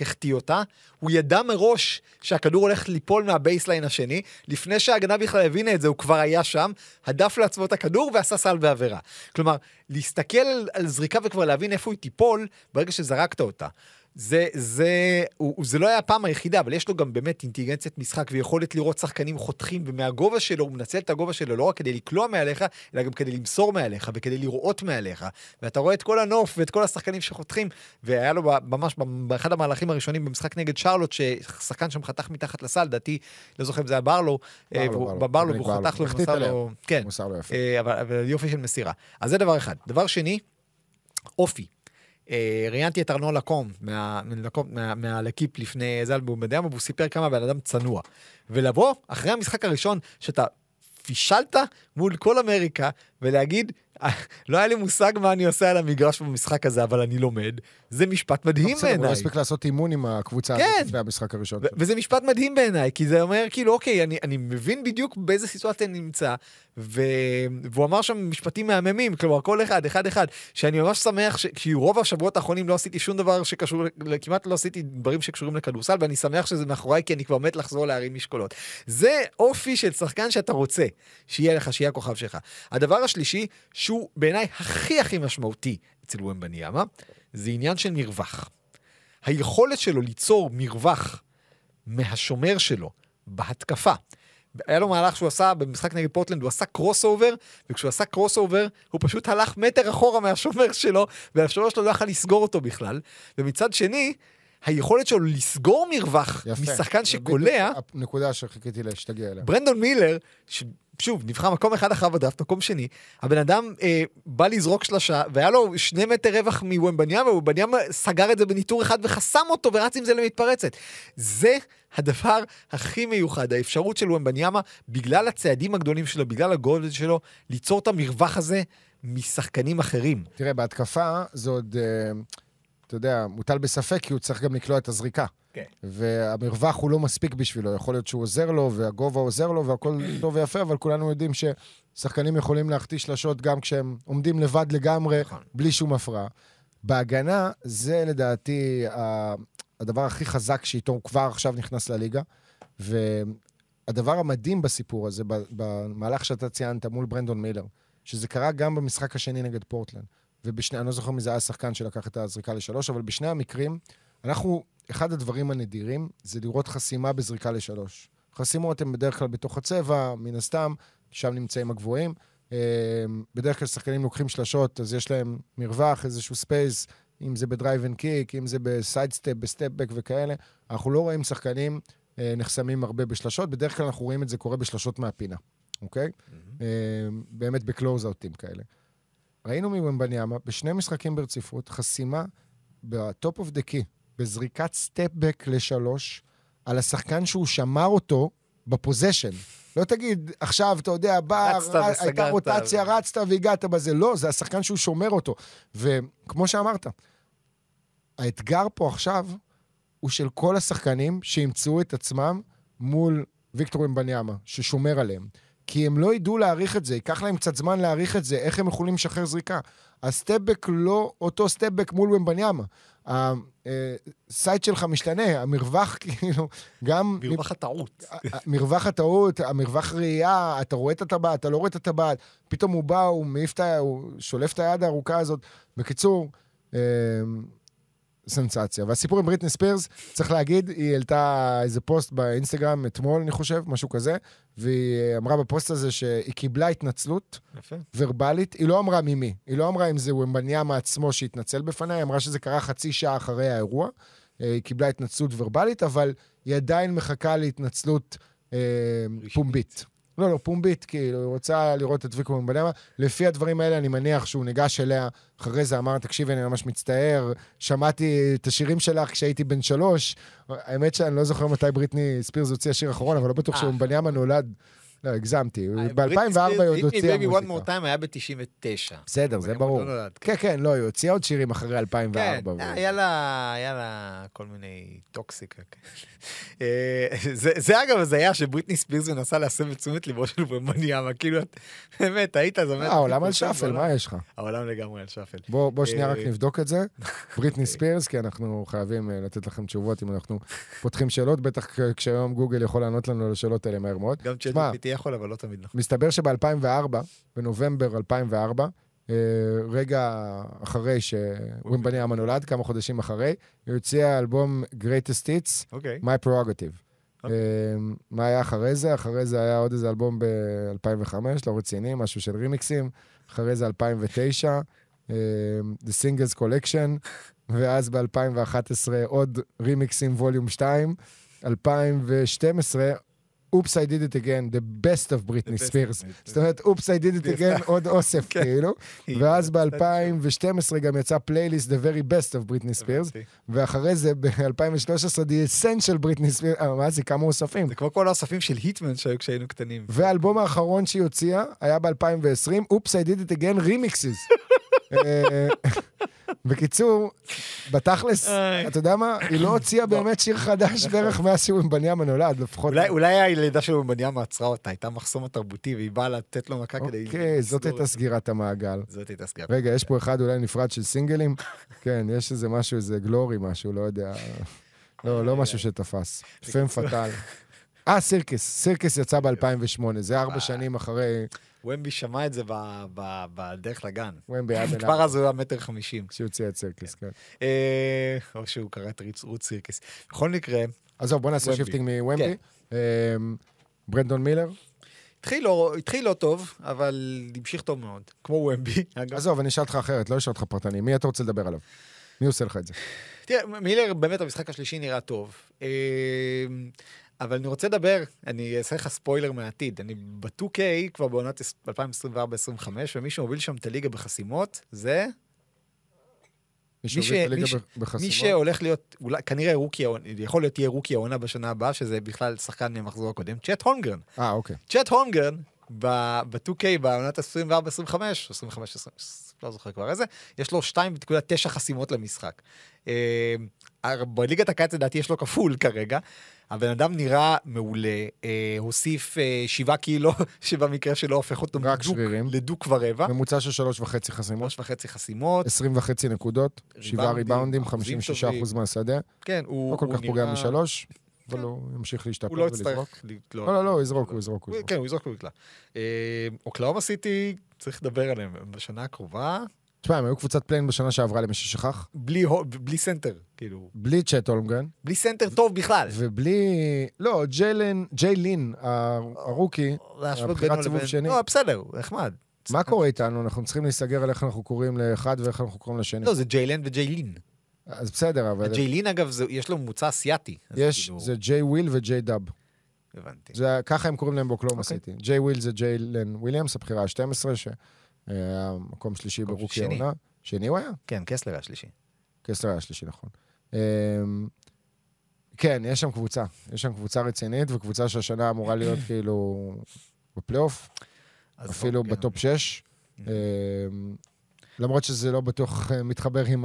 החטיא אותה, הוא ידע מראש שהכדור הולך ליפול מה baseline השני, לפני שההגנה בכלל הבינה את זה, הוא כבר היה שם, הדף לעצמו את הכדור ועשה סל בעבירה. כלומר, להסתכל על זריקה וכבר להבין איפה היא תיפול ברגע שזרקת אותה. זה, זה, הוא, זה לא היה הפעם היחידה, אבל יש לו גם באמת אינטליגנציית משחק ויכולת לראות שחקנים חותכים, ומהגובה שלו, הוא מנצל את הגובה שלו לא רק כדי לקלוע מעליך, אלא גם כדי למסור מעליך וכדי לראות מעליך. ואתה רואה את כל הנוף ואת כל השחקנים שחותכים, והיה לו ממש באחד המהלכים הראשונים במשחק נגד שרלוט, ששחקן שם חתך מתחת לסל, לדעתי, לא זוכר אם זה היה ברלו, אה, ברלו, והוא-. חתך לו כן, מסר לו יפה. אה, אבל יופי של מסירה. אז זה דבר אחד. דבר שני, אופי. אה, ראיינתי את ארנון לקום מהלקיפ לפני איזה אלבום בדיאמה, והוא סיפר כמה בן אדם צנוע. ולבוא אחרי המשחק הראשון, שאתה פישלת מול כל אמריקה, ולהגיד, "אה, לא היה לי מושג מה אני עושה על המגרש במשחק הזה, אבל אני לומד, זה משפט מדהים לא בסדר, הוא לא בעיניי. הספיק לעשות אימון עם הקבוצה כן. לפני המשחק הראשון. ו- וזה משפט מדהים בעיניי, כי זה אומר כאילו, אוקיי, אני, אני מבין בדיוק באיזה סיטואציה אני נמצא, ו... והוא אמר שם משפטים מהממים, כלומר, כל אחד, אחד אחד, שאני ממש שמח, ש... כי רוב השבועות האחרונים לא עשיתי שום דבר שקשור, כמעט לא עשיתי דברים שקשורים לכדורסל, ואני שמח שזה מאחוריי, כי אני כבר מת לחזור להרים משקולות. זה אופי של שחקן שאתה רוצה, שיהיה לך, שיהיה הכוכב שלך. הדבר השלישי, שהוא בעיניי הכי הכי משמעותי אצל ומבניאמה, זה עניין של מרווח. היכולת שלו ליצור מרווח מהשומר שלו בהתקפה. היה לו מהלך שהוא עשה במשחק נגד פורטלנד, הוא עשה crossover, וכשהוא עשה crossover, הוא פשוט הלך מטר אחורה מהשומר שלו, והשומר שלו לא יכל לסגור אותו בכלל. ומצד שני, היכולת שלו לסגור מרווח יפה. משחקן שקולע, הנקודה שחיכיתי שתגיע אליה. ברנדון מילר, ש... שוב, נבחר מקום אחד אחריו בדראפט, מקום שני, הבן אדם אה, בא לזרוק שלושה, והיה לו שני מטר רווח מוומבניאמה, וומבניאמה סגר את זה בניטור אחד וחסם אותו ורץ עם זה למתפרצת. זה הדבר הכי מיוחד, האפשרות של וומבניאמה, בגלל הצעדים הגדולים שלו, בגלל הגודל שלו, ליצור את המרווח הזה משחקנים אחרים. תראה, בהתקפה זה עוד, אה, אתה יודע, מוטל בספק, כי הוא צריך גם לקלוע את הזריקה. כן. והמרווח הוא לא מספיק בשבילו, יכול להיות שהוא עוזר לו, והגובה עוזר לו, והכל טוב ויפה, אבל כולנו יודעים ששחקנים יכולים להחטיא שלשות גם כשהם עומדים לבד לגמרי, נכון. בלי שום הפרעה. בהגנה, זה לדעתי הדבר הכי חזק שאיתו הוא כבר עכשיו נכנס לליגה. והדבר המדהים בסיפור הזה, במהלך שאתה ציינת מול ברנדון מילר, שזה קרה גם במשחק השני נגד פורטלנד. ובשני, אני לא זוכר מי זה היה השחקן שלקח את הזריקה לשלוש, אבל בשני המקרים, אנחנו, אחד הדברים הנדירים זה לראות חסימה בזריקה לשלוש. חסימות הן בדרך כלל בתוך הצבע, מן הסתם, שם נמצאים הגבוהים. אה, בדרך כלל שחקנים לוקחים שלשות, אז יש להם מרווח, איזשהו space, אם זה ב drive and kick, אם זה ב side step, ב step-back וכאלה. אנחנו לא רואים שחקנים אה, נחסמים הרבה בשלשות, בדרך כלל אנחנו רואים את זה קורה בשלשות מהפינה, אוקיי? אה, באמת ב close-out ים כאלה. ראינו מוומבניאמה בשני משחקים ברציפות, חסימה ב top of the key, בזריקת step-back לשלוש, על השחקן שהוא שמר אותו ב position. לא תגיד, עכשיו, אתה יודע, בא, וסגרת. הייתה רוטציה, רצת והגעת בזה. לא, זה השחקן שהוא שומר אותו. וכמו שאמרת, האתגר פה עכשיו הוא של כל השחקנים שימצאו את עצמם מול ויקטור ומבניאמה, ששומר עליהם. כי הם לא ידעו להעריך את זה, ייקח להם קצת זמן להעריך את זה, איך הם יכולים לשחרר זריקה. ה step-back לא אותו step-back מול ומבניאמה. הסייט שלך משתנה, המרווח כאילו, גם... מרווח הטעות. מרווח הטעות, המרווח ראייה, אתה רואה את הטבעת, אתה לא רואה את הטבעת, פתאום הוא בא, הוא מעיף את ה... הוא שולף את היד הארוכה הזאת. בקיצור, אה, סנסציה. והסיפור עם בריטני ספירס, צריך להגיד, היא העלתה איזה פוסט באינסטגרם אתמול, אני חושב, משהו כזה, והיא אה, אמרה בפוסט הזה שהיא קיבלה התנצלות יפה. ורבלית, היא לא אמרה ממי, היא לא אמרה אם זה ומבניאמה עצמו שהתנצל בפניה, היא אמרה שזה קרה חצי שעה אחרי האירוע. אה, היא קיבלה התנצלות ורבלית, אבל היא עדיין מחכה להתנצלות אה, פומבית. לא, לא, פומבית, כאילו, היא רוצה לראות את ויקו ומבניאמה. לפי הדברים האלה, אני מניח שהוא ניגש אליה, אחרי זה אמר, תקשיבי, אני ממש מצטער, שמעתי את השירים שלך כשהייתי בן שלוש. האמת שאני לא זוכר מתי בריטני ספירס הוציאה שיר אחרון, אבל לא בטוח אה. שמבניאמה נולד... לא, הגזמתי. ב-2004 היא עוד Hit Me הוציאה Baby One מוזיקה. More Time היה ב-99. בסדר, זה ברור. לא. כן, כן, לא, היא הוציאה עוד שירים אחרי כן, 2004. ו- היה לה, היה לה כל מיני טוקסיקה. אה, זה זה אגב הזיה שבריטני ספירס מנסה להסב את תשומת ליבו של ומניאמה, כאילו, באמת, היית זמן. אה, העולם על שפל, מה יש לך? העולם לגמרי על שפל. בוא שנייה רק אה, נבדוק את זה. בריטני ספירס, כי אנחנו חייבים אה, לתת לכם תשובות אם אנחנו פותחים שאלות, בטח כשהיום גוגל יכול לענות לנו על השאלות האלה מהר מאוד. גם צ'אט יכול, אבל לא תמיד נכון. מסתבר שב-2004, בנובמבר 2004, אה, רגע אחרי שווימבניאמה נולד, כמה חודשים אחרי, היא הוציאה אלבום Greatest Hits, אוקיי. My Prerogative. אוקיי. אה, מה היה אחרי זה? אחרי זה היה עוד איזה אלבום ב-2005, לא רציני, משהו של רימיקסים. אחרי זה 2009, אה, The Singles Collection, ואז ב-2011 עוד רימיקסים ווליום 2. 2012, Oops, I did it again, the best of Spears. Britney. זאת אומרת, Oops, I did it again, עוד אוסף, כן. כאילו. ואז ב-2012 גם יצא פלייליסט The Very Best of Spears, הבנתי. ואחרי זה ב-2013 The Essential Spears, אה, מה זה, כמה אוספים. זה כמו כל האספים של היטמן שהיו כשהיינו קטנים. והאלבום האחרון שהיא הוציאה היה ב-2020, Oops, I did it again, Remixes. אה, בקיצור, בתכלס. אתה יודע מה? היא לא הוציאה באמת שיר חדש בערך מאז שהוא בניאמה נולד, לפחות. אולי, הלידה של ומניאמה עצרה אותה, הייתה מחסום התרבותי, והיא באה לתת לו מכה כדי... אוקיי, זאת הייתה סגירת המעגל. זאת הייתה סגירת. רגע, יש פה אחד אולי נפרד של סינגלים? כן, יש איזה משהו, איזה גלורי משהו, לא יודע. לא, לא משהו שתפס. פם פטאל. אה, סירקס. סירקס יצא ב-2008, זה ארבע שנים אחרי ומבי שמע את זה בדרך לגן. ומבי היה בן כבר אז הוא היה מטר חמישים. שהוציאה את סירקס, כן. אה, או שהוא קרא את רות סירקס. בכל מקרה, עזוב, בוא נעשה. shifting מוומבי. כן. אמ, ברנדון מילר. התחיל לא- התחיל לא טוב, אבל המשיך טוב מאוד. כמו ומבי. עזוב, אני אשאל אותך אחרת, לא אשאל אותך פרטני. מי אתה רוצה לדבר עליו? מי עושה לך את זה? תראה, מילר באמת המשחק השלישי נראה טוב. אבל אני רוצה לדבר, אני אעשה לך ספוילר מהעתיד. אני ב-2K כבר בעונת 2024-2025, ומי שמוביל שם את הליגה בחסימות זה מי ש- מי ש- מי? שהולך להיות, אולי, כנראה רוקי, יכול להיות יהיה רוקי העונה בשנה הבאה, שזה בכלל שחקן מהמחזור הקודם, צ'ט הונגרן. אה, אוקיי. צ'ט הונגרן, ב-2K, בעונת 24-25, 25, 20, לא זוכר כבר איזה, יש לו 2.9 חסימות למשחק. אה, בליגת הקיץ לדעתי יש לו כפול כרגע. הבן אדם נראה מעולה, אה, הוסיף אה, 7 קילו, שבמקרה שלו הופך אותו רק מדוק שרירים. לדוק ורבע. ממוצע של שלוש וחצי חסימות, שלוש וחצי חסימות, 20 וחצי נקודות, שבעה ריבאונדים, 56 טובים. אחוז מהשדה. כן, הוא לא כל הוא כך פוגע נראה- משלוש, אבל כן. הוא ימשיך להשתפר הוא לא ולזרוק. יצטרך לתלות. לא, לא, לא, הוא יזרוק, הוא יזרוק. כן, הוא יזרוק הוא יקלע. אה, אוקלהומה סיטי, צריך לדבר עליהם בשנה הקרובה, תשמע, הם היו קבוצת play-in בשנה שעברה למי ששכח, בלי בלי סנטר, כאילו, בלי צ'ט הולמגרן, בלי סנטר טוב בכלל. ובלי... לא, ג'יילן, ג'יילין, ה- ה rookie, הבחירת סיבוב שני. לא, בסדר, נחמד. מה קורה איתנו? אנחנו צריכים להיסגר על איך אנחנו קוראים לאחד ואיך אנחנו קוראים לשני. לא, זה ג'יילן וג'יילין. אז בסדר, אבל ג'יילין, אגב, זה- יש לו ממוצא אסיאתי. יש, כאילו- זה ג'יי וויל וג'יי דאב. הבנתי. זה, ככה הם קוראים להם באוקלהומה אוקיי. סיטי. ג'יי וויל זה ג'יילן וויליאמס, הבחירה ה-12, שהיה מקום שלישי מקום ב rookie שני. העונה. שני הוא היה? כן, קסלר היה שלישי. קסלר היה שלישי, נכון. אמ, כן, יש שם קבוצה. יש שם קבוצה רצינית, וקבוצה שהשנה אמורה להיות כאילו בפלייאוף, אפילו אוקיי. ב top 6. למרות שזה לא בטוח אה, מתחבר עם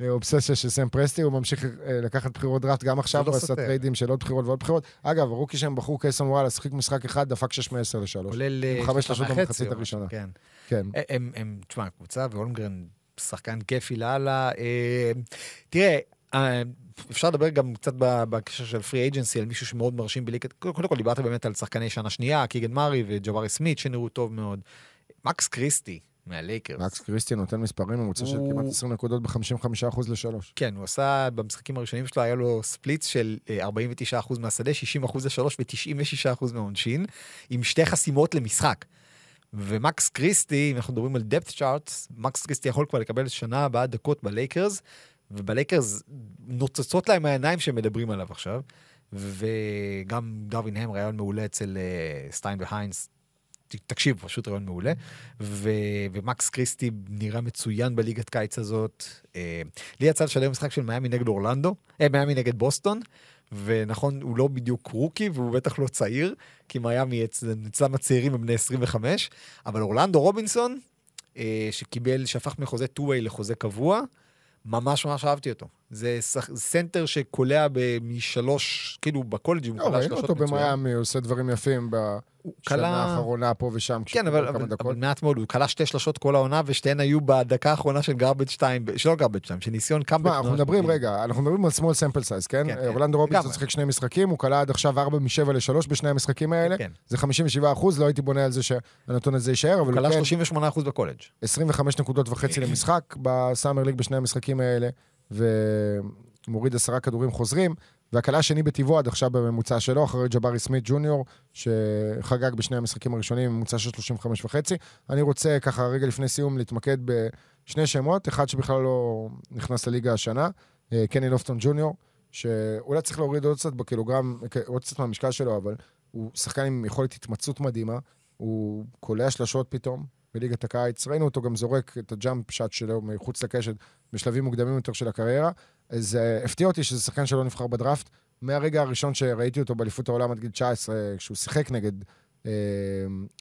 האובססיה של סם פרסטי, הוא ממשיך אה, לקחת בחירות דראפט גם עכשיו, לא הוא עשה סותר. טריידים של עוד בחירות ועוד בחירות. אגב, ה rookie שהם בחרו, קייסון וואלאס, שיחק משחק אחד, דפק 6 מ-10 ל-3. כולל... עם אה, שלושה שלשות וחצי במחצית הראשונה. כן. כן. הם, תשמע, קבוצה והולמגרן שחקן כיפי לאללה. אה, תראה, אה, אפשר לדבר גם קצת בקשר של free agency על מישהו שמאוד מרשים בליגת, קודם כל דיברת באמת על שחקני שנה שנייה, קיגן מארי וג'בארי סמית שנראו טוב מאוד. מקס קריסטי מהלייקרס. מקס קריסטי נותן מספרים ממוצע של הוא- כמעט 20 נקודות ב-55% ל-3. כן, הוא עשה, במשחקים הראשונים שלו היה לו splits של אה, 49% מהשדה, 60% לשלוש ו-96% מהעונשין, עם שתי חסימות למשחק. ומקס קריסטי, אם אנחנו מדברים על depth charts, מקס קריסטי יכול כבר לקבל שנה הבאה דקות בלייקרס, ובלייקרס נוצצות להם העיניים שהם מדברים עליו עכשיו, וגם דרווין האם רעיון מעולה אצל אה, סטיין והיינס. תקשיב, פשוט רעיון מעולה. ו- ומקס קריסטי נראה מצוין בליגת קיץ הזאת. אה, לי יצא לשדר משחק של מיאמי נגד אורלנדו, אה, מיאמי נגד בוסטון, ונכון, הוא לא בדיוק rookie, והוא בטח לא צעיר, כי מיאמי אצ- אצלם הצעירים הם בני 25, אבל אורלנדו רובינסון, אה, שקיבל, שהפך מחוזה two-way לחוזה קבוע, ממש ממש אהבתי אותו. זה סנטר שקולע משלוש, כאילו בקולג'ים, לא, ראינו אותו. במיאמי, הוא עושה דברים יפים בשנה קלע- האחרונה פה ושם. כן, אבל, אבל. אבל מעט מאוד, הוא כלה שתי שלשות כל העונה, ושתיהן היו בדקה האחרונה של גרבג' 2, שלא גרבג' 2, של ניסיון קאמבק. מה, אנחנו מדברים. רגע, אנחנו מדברים על small sample size, כן? כן, כן, אורלנדו לגמרי. שיחק שני משחקים, הוא כלה עד עכשיו 4 מ-7 ל-3 בשני המשחקים האלה. כן. זה 57 אחוז, לא הייתי בונה על זה שהנתון הזה יישאר, אבל הוא כלה כן 38% בקולג'. 25 נקודות וחצי למשחק בסאמר ליג בשני המשחקים האלה, ומוריד עשרה כדורים חוזרים, והקלה השני בטבעו עד עכשיו בממוצע שלו, אחרי ג'בארי סמית ג'וניור, שחגג בשני המשחקים הראשונים ממוצע של 35 וחצי. אני רוצה ככה רגע לפני סיום להתמקד בשני שמות, אחד שבכלל לא נכנס לליגה השנה, אה, קני לופטון ג'וניור, שאולי צריך להוריד עוד קצת בקילוגרם, עוד קצת מהמשקל שלו, אבל הוא שחקן עם יכולת התמצאות מדהימה, הוא קולע שלשות פתאום בליגת הקיץ, ראינו אותו גם זורק את הג'אמפ שאט שלו מחוץ לקשת בשלבים מוקדמים יותר של הקריירה. אה, הפתיע אותי שזה שחקן שלא נבחר בדראפט. מהרגע הראשון שראיתי אותו באליפות העולם עד גיל 19, כשהוא שיחק נגד אה,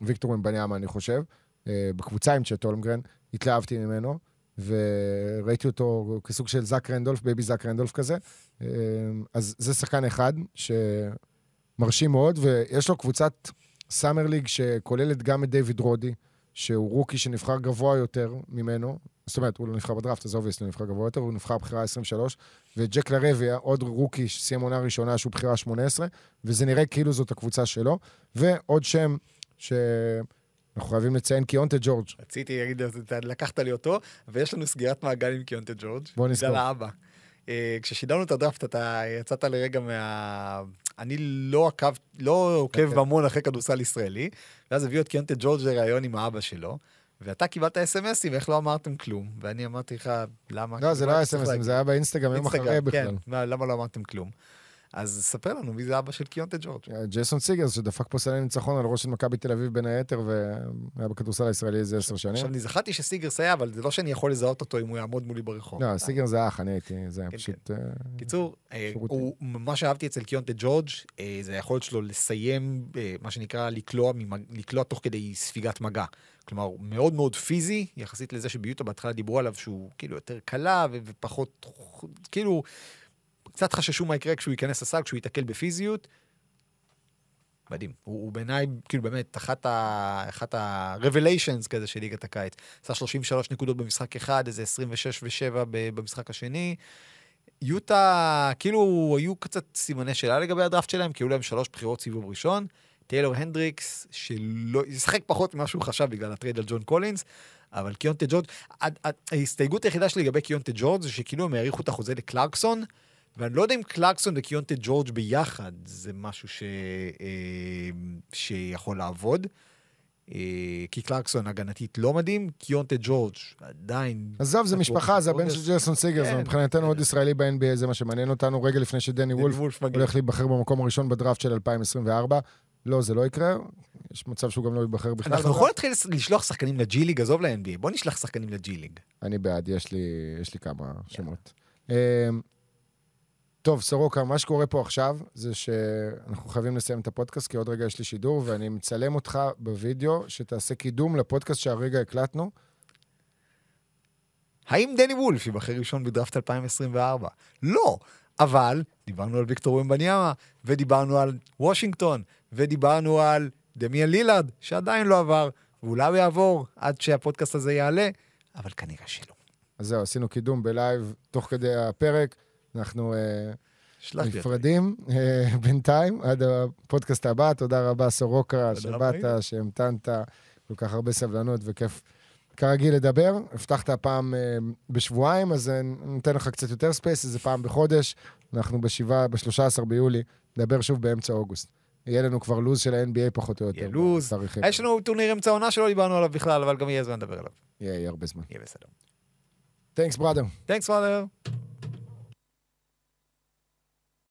ויקטור ומבניאמה, אני חושב, אה, בקבוצה עם צ'ט הולמגרן, התלהבתי ממנו, וראיתי אותו כסוג של זאק רנדולף, baby זאק רנדולף כזה. אה, אז זה שחקן אחד שמרשים מאוד, ויש לו קבוצת summer league שכוללת גם את דיוויד רודי, שהוא rookie שנבחר גבוה יותר ממנו, זאת אומרת, הוא לא נבחר בדראפט, אז obviously נבחר גבוה יותר, הוא נבחר בחירה 23, וג'ק לרביה, עוד rookie שסיים עונה ראשונה שהוא בחירה 18, וזה נראה כאילו זאת הקבוצה שלו, ועוד שם שאנחנו חייבים לציין, קיונטה ג'ורג'. רציתי להגיד, לקחת לי אותו, ויש לנו סגירת מעגל עם קיונטה ג'ורג'. בוא נזכור. בגלל האבא. אה, כששידרנו את הדראפט, אתה יצאת לרגע מה... אני לא עקב, לא עוקב כן. המון אחרי כדורסל ישראלי, ואז הביאו את קיונטה ג'ורג' לראיון עם האבא שלו, ואתה קיבלת אס.אם.אסים, איך לא אמרתם כלום? ואני אמרתי לך, למה? לא, זה לא היה אס.אם.אסים? זה היה באינסטגרם יום אחרי כן. בכלל. מה, למה לא אמרתם כלום? אז ספר לנו מי זה אבא של קיונטה ג'ורג'. ג'ייסון סיגרס, שדפק פה סלי ניצחון על ראש של מכבי תל אביב בין היתר, והיה בכדורסל הישראלי איזה עשר שנים. עכשיו, אני זכרתי שסיגרס היה, אבל זה לא שאני יכול לזהות אותו אם הוא יעמוד מולי ברחוב. לא, סיגרס זה אח, אני הייתי, זה היה כן, פשוט... אה, קיצור, אה. הוא, מה שאהבתי אצל קיונטה ג'ורג' אה, זה היכולת שלו לסיים, אה, מה שנקרא, לקלוע, תוך כדי ספיגת מגע. כלומר, מאוד מאוד פיזי, יחסית לזה שביוטה בהתחלה דיברו עליו שהוא כאילו יותר קלה ופחות, כאילו, קצת חששו מה יקרה כשהוא ייכנס לסל, כשהוא ייתקל בפיזיות. מדהים. הוא, הוא בעיניי, כאילו באמת, אחת ה... אחת ה-revelations כזה של ליגת הקיץ. עשה 33 נקודות במשחק אחד, איזה 26 ו-7 במשחק השני. יוטה, כאילו, היו קצת סימני שאלה לגבי הדראפט שלהם, כי היו להם שלוש בחירות סיבוב ראשון. טיילור הנדריקס, שלא, ישחק פחות ממה שהוא חשב בגלל הטרייד על ג'ון קולינס, אבל קיונטה ג'ורג', ההסתייגות היחידה שלי לגבי קיונטה ג'ורג' זה שכאילו הם האריכו את החוזה לקלרקסון, ואני לא יודע אם קלרקסון וקיונטה ג'ורג' ביחד זה משהו ש... אה, שיכול לעבוד. אה, קי קלרקסון הגנתית לא מדהים, קיונטה ג'ורג' עדיין... עזוב, זה משפחה, זה הבן. של ג'רסון סיגר, זה כן, מבחינתנו כן. עוד ישראלי ב-NBA, זה מה שמעניין אותנו, רגע לפני שדני וולף. הולך להיבחר במקום הראשון בדראפט של 2024. לא, זה לא יקרה, יש מצב שהוא גם לא ייבחר בכלל. אנחנו. יכולים להתחיל לשלוח שחקנים לג'י ליג, עזוב ל-NBA, בוא נשלח שחקנים לג'י ליג. אני בעד, יש לי כמה שמות. טוב, סורוקה, מה שקורה פה עכשיו זה שאנחנו חייבים לסיים את הפודקאסט, כי עוד רגע יש לי שידור, ואני מצלם אותך בווידאו, שתעשה קידום לפודקאסט שהרגע הקלטנו. האם דני וולף ייבחר ראשון בדראפט 2024? לא, אבל דיברנו על ויקטור וומבניאמה, ודיברנו על וושינגטון, ודיברנו על דמיאן לילארד, שעדיין לא עבר, ואולי הוא יעבור עד שהפודקאסט הזה יעלה, אבל כנראה שלא. אז זהו, עשינו קידום בלייב תוך כדי הפרק. אנחנו אה. נפרדים אה, בינתיים, עד הפודקאסט הבא. תודה רבה, סורוקה, שבאת, שהמתנת, כל כך הרבה סבלנות וכיף. כרגיל לדבר, הבטחת פעם אה, בשבועיים, אז אה, ניתן לך קצת יותר space, איזה פעם בחודש. אנחנו בשבעה, ב-13 ביולי, נדבר שוב באמצע אוגוסט. יהיה לנו כבר לו"ז של ה-NBA פחות או יותר. יהיה לו"ז. יש לנו טורניר אמצע עונה שלא דיברנו עליו בכלל, אבל גם יהיה זמן לדבר עליו. יהיה, יהיה הרבה זמן. יהיה בסדר. Thanks, brother. Thanks, father.